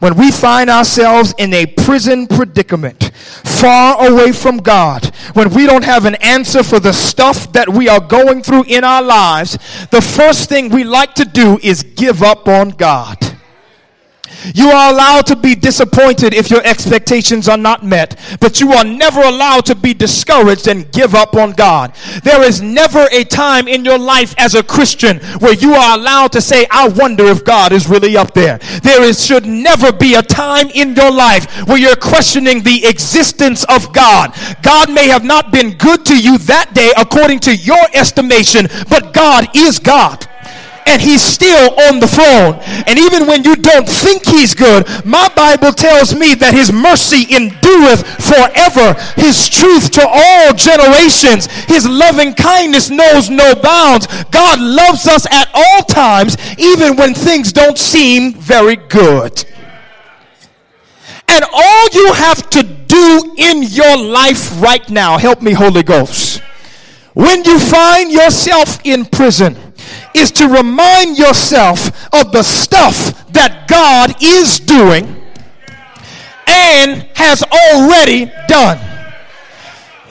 when we find ourselves in a prison predicament, far away from God, when we don't have an answer for the stuff that we are going through in our lives, the first thing we like to do is give up on God. You are allowed to be disappointed if your expectations are not met, but you are never allowed to be discouraged and give up on God. There is never a time in your life as a Christian where you are allowed to say, I wonder if God is really up there. There is, should never be a time in your life where you're questioning the existence of God. God may have not been good to you that day according to your estimation, but God is God and he's still on the throne. And even when you don't think he's good, my Bible tells me that his mercy endureth forever, his truth to all generations, his loving kindness knows no bounds. God loves us at all times, even when things don't seem very good. And all you have to do in your life right now, help me, Holy Ghost, when you find yourself in prison, is to remind yourself of the stuff that God is doing and has already done.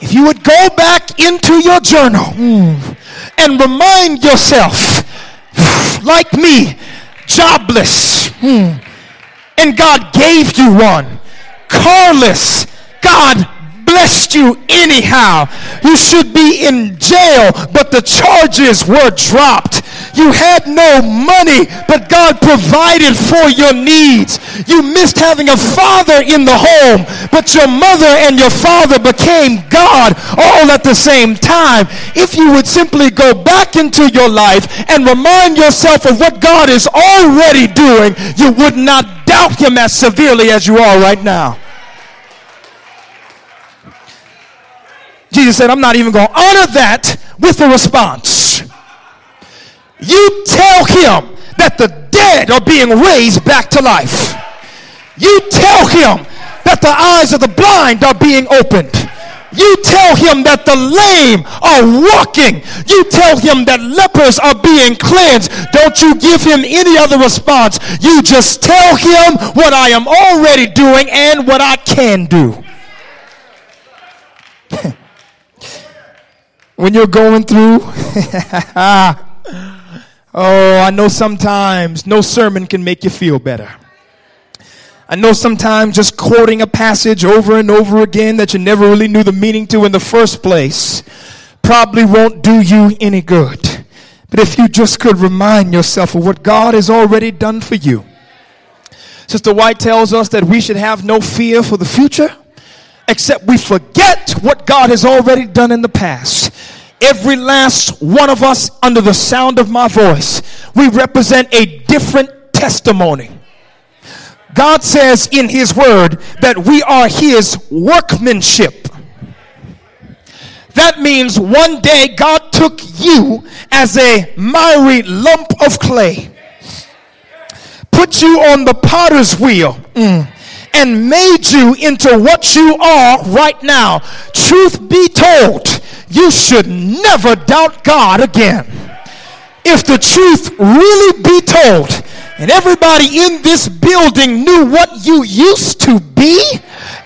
If you would go back into your journal hmm, and remind yourself, like me, jobless, hmm, and God gave you one, carless, God blessed you anyhow. You should be in jail, but the charges were dropped. You had no money, but God provided for your needs. You missed having a father in the home, but your mother and your father became God all at the same time. If you would simply go back into your life and remind yourself of what God is already doing, you would not doubt Him as severely as you are right now. Jesus said, I'm not even going to honor that with a response. You tell him that the dead are being raised back to life. You tell him that the eyes of the blind are being opened. You tell him that the lame are walking. You tell him that lepers are being cleansed. Don't you give him any other response. You just tell him what I am already doing and what I can do. when you're going through. oh, I know sometimes no sermon can make you feel better. I know sometimes just quoting a passage over and over again that you never really knew the meaning to in the first place probably won't do you any good. But if you just could remind yourself of what God has already done for you. Sister White tells us that we should have no fear for the future except we forget what God has already done in the past. Every last one of us, under the sound of my voice, we represent a different testimony. God says in His Word that we are His workmanship. That means one day God took you as a miry lump of clay, put you on the potter's wheel. Mm and made you into what you are right now. Truth be told, you should never doubt God again. If the truth really be told, and everybody in this building knew what you used to be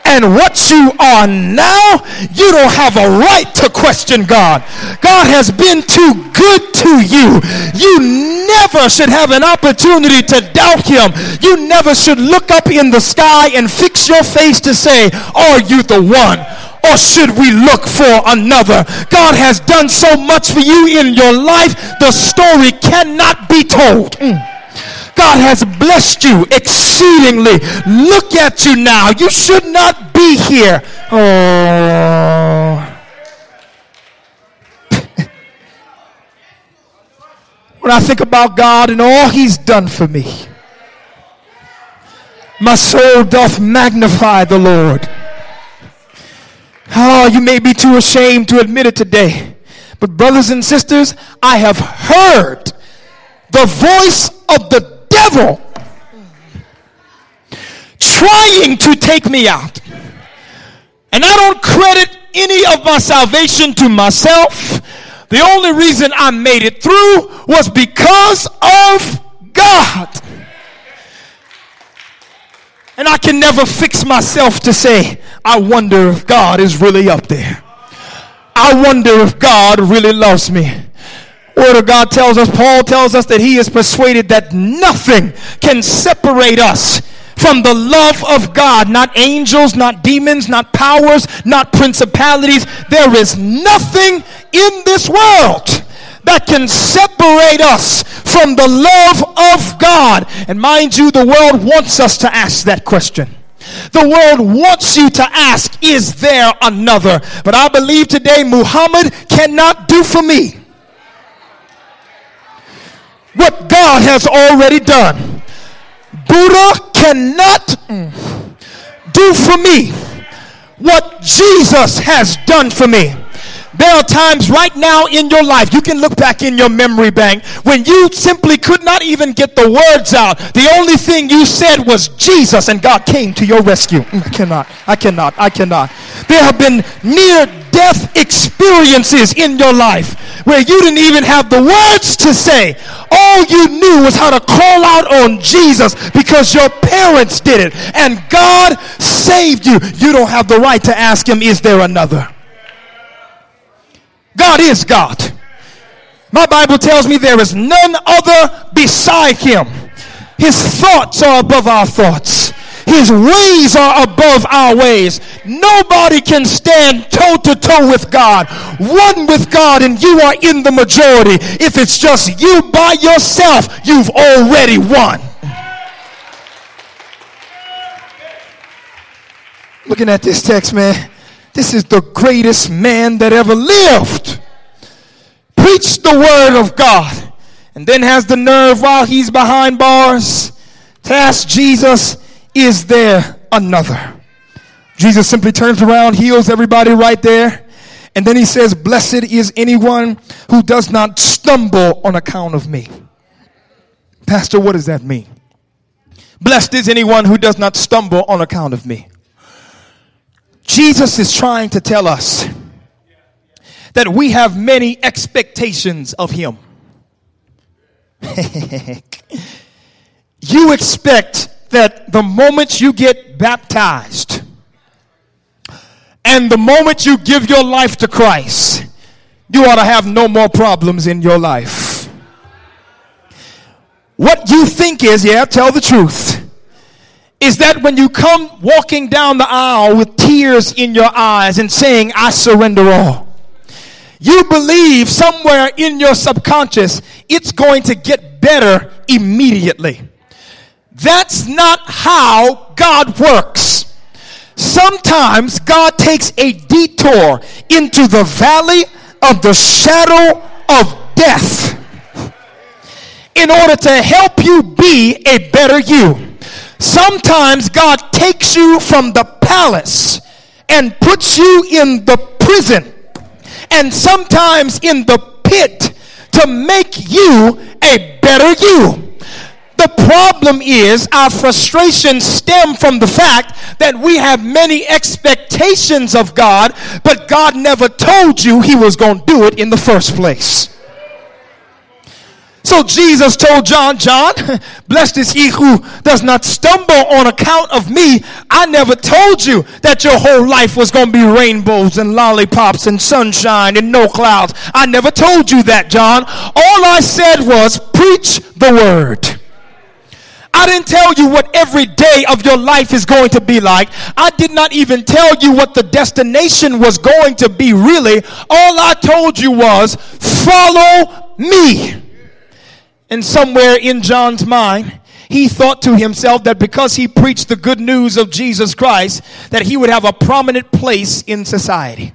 and what you are now, you don't have a right to question God. God has been too good to you. You never should have an opportunity to doubt him. You never should look up in the sky and fix your face to say, Are you the one? Or should we look for another? God has done so much for you in your life, the story cannot be told. Mm. God has blessed you exceedingly. Look at you now. You should not be here. Oh. when I think about God and all He's done for me, my soul doth magnify the Lord. Oh, you may be too ashamed to admit it today. But, brothers and sisters, I have heard the voice of the devil trying to take me out. And I don't credit any of my salvation to myself. The only reason I made it through was because of God. And I can never fix myself to say, I wonder if God is really up there. I wonder if God really loves me. Word of God tells us, Paul tells us that he is persuaded that nothing can separate us from the love of God. Not angels, not demons, not powers, not principalities. There is nothing in this world that can separate us from the love of God. And mind you, the world wants us to ask that question. The world wants you to ask, is there another? But I believe today Muhammad cannot do for me what God has already done. Buddha cannot do for me what Jesus has done for me. There are times right now in your life, you can look back in your memory bank when you simply could not even get the words out. The only thing you said was Jesus, and God came to your rescue. Mm, I cannot, I cannot, I cannot. There have been near death experiences in your life where you didn't even have the words to say. All you knew was how to call out on Jesus because your parents did it, and God saved you. You don't have the right to ask Him, Is there another? God is God. My Bible tells me there is none other beside him. His thoughts are above our thoughts. His ways are above our ways. Nobody can stand toe to toe with God, one with God, and you are in the majority. If it's just you by yourself, you've already won. Looking at this text, man, this is the greatest man that ever lived. Preach the word of God. And then has the nerve while he's behind bars to ask Jesus, Is there another? Jesus simply turns around, heals everybody right there. And then he says, Blessed is anyone who does not stumble on account of me. Pastor, what does that mean? Blessed is anyone who does not stumble on account of me. Jesus is trying to tell us that we have many expectations of Him. you expect that the moment you get baptized and the moment you give your life to Christ, you ought to have no more problems in your life. What you think is, yeah, tell the truth is that when you come walking down the aisle with tears in your eyes and saying, I surrender all, you believe somewhere in your subconscious it's going to get better immediately. That's not how God works. Sometimes God takes a detour into the valley of the shadow of death in order to help you be a better you. Sometimes God takes you from the palace and puts you in the prison, and sometimes in the pit to make you a better you. The problem is our frustrations stem from the fact that we have many expectations of God, but God never told you He was going to do it in the first place. So Jesus told John, John, blessed is he who does not stumble on account of me. I never told you that your whole life was going to be rainbows and lollipops and sunshine and no clouds. I never told you that, John. All I said was preach the word. I didn't tell you what every day of your life is going to be like. I did not even tell you what the destination was going to be really. All I told you was follow me. And somewhere in John's mind, he thought to himself that because he preached the good news of Jesus Christ, that he would have a prominent place in society.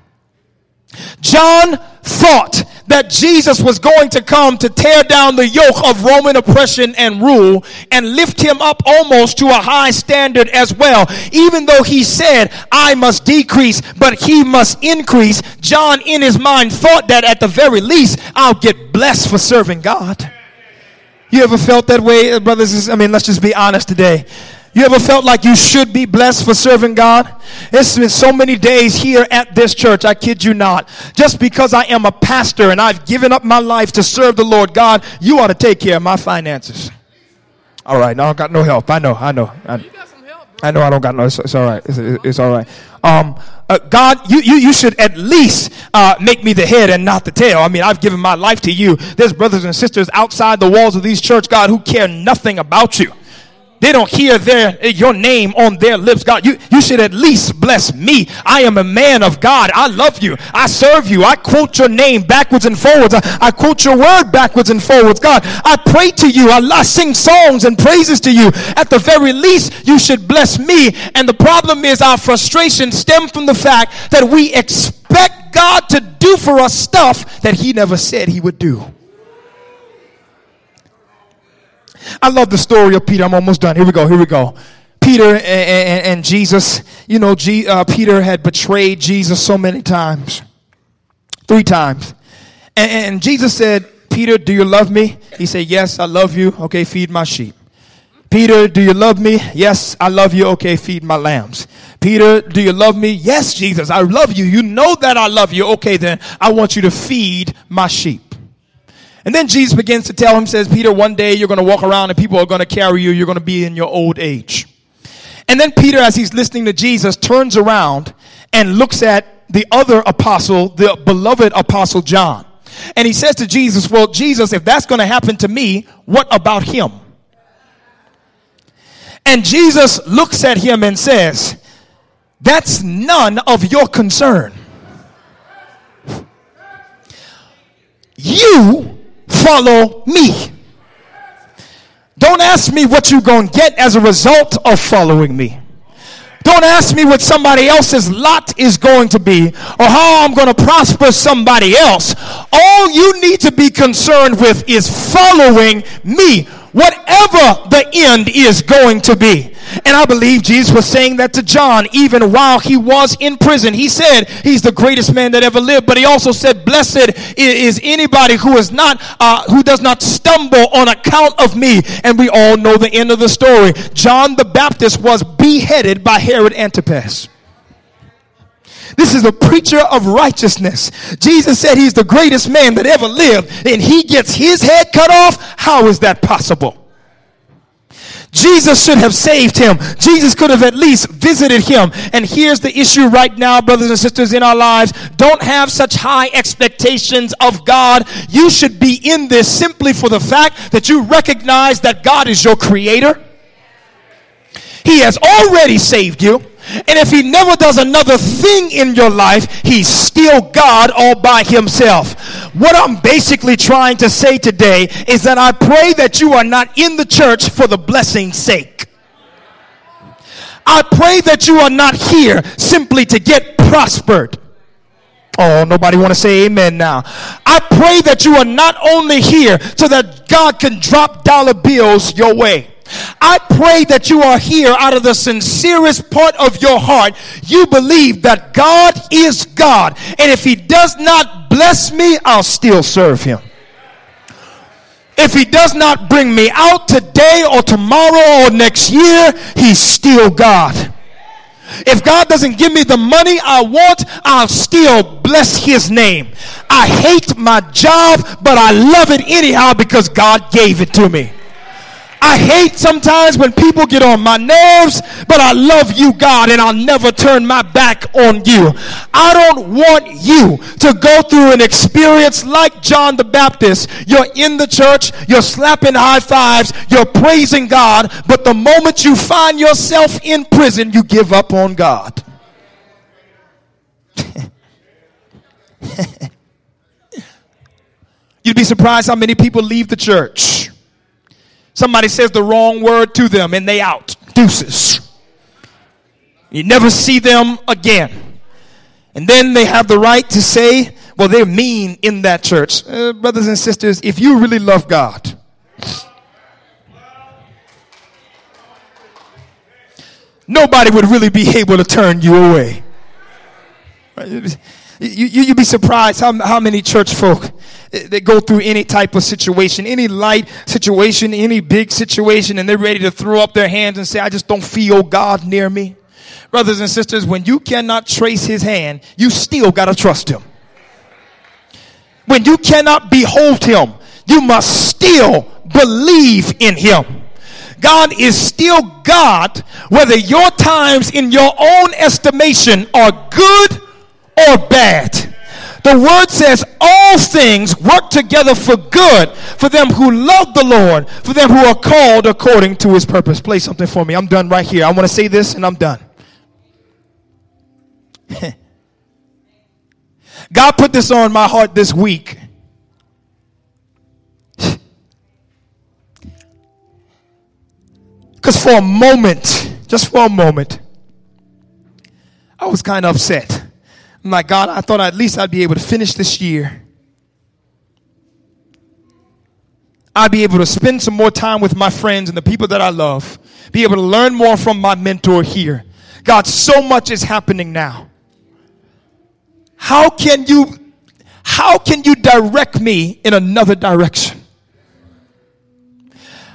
John thought that Jesus was going to come to tear down the yoke of Roman oppression and rule and lift him up almost to a high standard as well. Even though he said, I must decrease, but he must increase, John in his mind thought that at the very least, I'll get blessed for serving God. You ever felt that way, uh, brothers? I mean, let's just be honest today. You ever felt like you should be blessed for serving God? It's been so many days here at this church, I kid you not. Just because I am a pastor and I've given up my life to serve the Lord, God, you ought to take care of my finances. All right, now I got no help. I know, I know. I, I know I don't got no, it's, it's all right. It's, it's all right. Um, uh, God, you, you, you should at least uh, make me the head and not the tail. I mean, I've given my life to you. There's brothers and sisters outside the walls of these church, God, who care nothing about you. They don't hear their your name on their lips. God, you, you should at least bless me. I am a man of God. I love you. I serve you. I quote your name backwards and forwards. I, I quote your word backwards and forwards. God, I pray to you. I, I sing songs and praises to you. At the very least, you should bless me. And the problem is our frustration stems from the fact that we expect God to do for us stuff that he never said he would do. I love the story of Peter. I'm almost done. Here we go. Here we go. Peter and, and, and Jesus, you know, G, uh, Peter had betrayed Jesus so many times. Three times. And, and Jesus said, Peter, do you love me? He said, Yes, I love you. Okay, feed my sheep. Peter, do you love me? Yes, I love you. Okay, feed my lambs. Peter, do you love me? Yes, Jesus, I love you. You know that I love you. Okay, then I want you to feed my sheep. And then Jesus begins to tell him, says, Peter, one day you're going to walk around and people are going to carry you. You're going to be in your old age. And then Peter, as he's listening to Jesus, turns around and looks at the other apostle, the beloved apostle John. And he says to Jesus, Well, Jesus, if that's going to happen to me, what about him? And Jesus looks at him and says, That's none of your concern. You follow me. Don't ask me what you're going to get as a result of following me. Don't ask me what somebody else's lot is going to be or how I'm going to prosper somebody else. All you need to be concerned with is following me whatever the end is going to be. And I believe Jesus was saying that to John even while he was in prison. He said he's the greatest man that ever lived, but he also said, "Blessed is anybody who is not uh, who does not stumble on account of me." And we all know the end of the story. John the Baptist was beheaded by Herod Antipas. This is a preacher of righteousness. Jesus said he's the greatest man that ever lived, and he gets his head cut off. How is that possible? Jesus should have saved him. Jesus could have at least visited him. And here's the issue right now, brothers and sisters, in our lives. Don't have such high expectations of God. You should be in this simply for the fact that you recognize that God is your creator. He has already saved you. And if he never does another thing in your life, he's still God all by himself. What I'm basically trying to say today is that I pray that you are not in the church for the blessing's sake. I pray that you are not here simply to get prospered. Oh, nobody want to say amen now. I pray that you are not only here so that God can drop dollar bills your way. I pray that you are here out of the sincerest part of your heart. You believe that God is God. And if He does not bless me, I'll still serve Him. If He does not bring me out today or tomorrow or next year, He's still God. If God doesn't give me the money I want, I'll still bless His name. I hate my job, but I love it anyhow because God gave it to me. I hate sometimes when people get on my nerves, but I love you, God, and I'll never turn my back on you. I don't want you to go through an experience like John the Baptist. You're in the church, you're slapping high fives, you're praising God, but the moment you find yourself in prison, you give up on God. You'd be surprised how many people leave the church Somebody says the wrong word to them and they out. Deuces. You never see them again. And then they have the right to say, well, they're mean in that church. Uh, brothers and sisters, if you really love God, nobody would really be able to turn you away. You, you, would be surprised how, how many church folk they go through any type of situation, any light situation, any big situation, and they're ready to throw up their hands and say, I just don't feel God near me. Brothers and sisters, when you cannot trace his hand, you still got to trust him. When you cannot behold him, you must still believe in him. God is still God, whether your times in your own estimation are good or bad. The word says all things work together for good for them who love the Lord, for them who are called according to his purpose. Play something for me. I'm done right here. I want to say this and I'm done. God put this on my heart this week. Because for a moment, just for a moment, I was kind of upset. I'm like, God, I thought at least I'd be able to finish this year. I'd be able to spend some more time with my friends and the people that I love, be able to learn more from my mentor here. God, so much is happening now. How can you how can you direct me in another direction?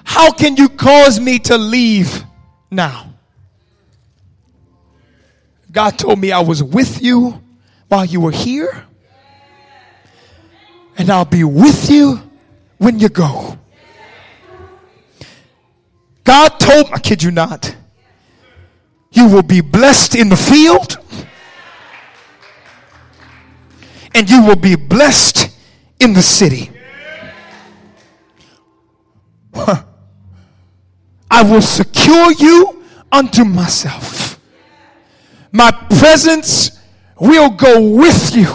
How can you cause me to leave now? God told me I was with you while you were here, and I'll be with you when you go. God told, I kid you not, you will be blessed in the field, and you will be blessed in the city. I will secure you unto myself. My presence will go with you.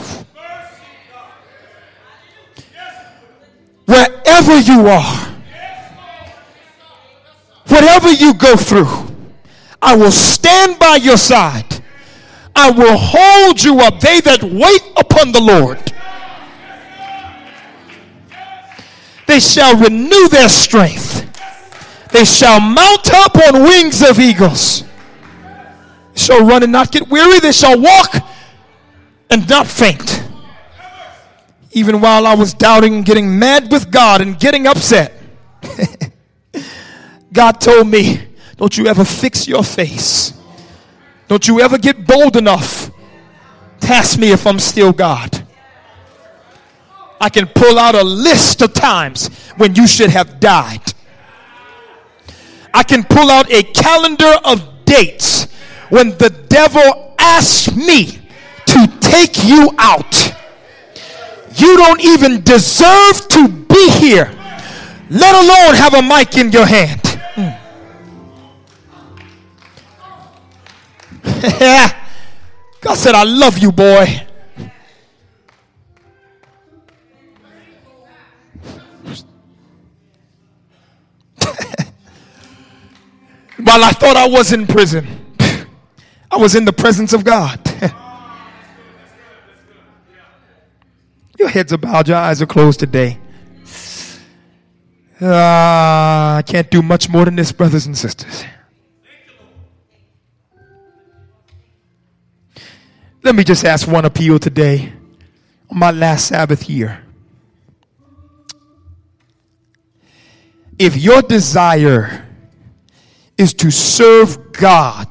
Wherever you are, whatever you go through, I will stand by your side. I will hold you up. They that wait upon the Lord, they shall renew their strength. They shall mount up on wings of eagles. They shall run and not get weary. They shall walk and not faint. Even while I was doubting and getting mad with God and getting upset, God told me, Don't you ever fix your face. Don't you ever get bold enough to ask me if I'm still God. I can pull out a list of times when you should have died. I can pull out a calendar of dates when the devil asked me to take you out. You don't even deserve to be here, let alone have a mic in your hand. Hmm. God said, I love you, boy. While I thought I was in prison, I was in the presence of God. Your heads are bowed, your eyes are closed today. Uh, I can't do much more than this, brothers and sisters. Let me just ask one appeal today on my last Sabbath year. If your desire is to serve God,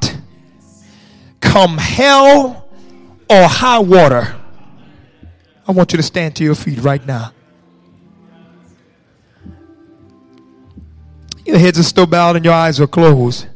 come hell or high water. I want you to stand to your feet right now. Your heads are still bowed and your eyes are closed.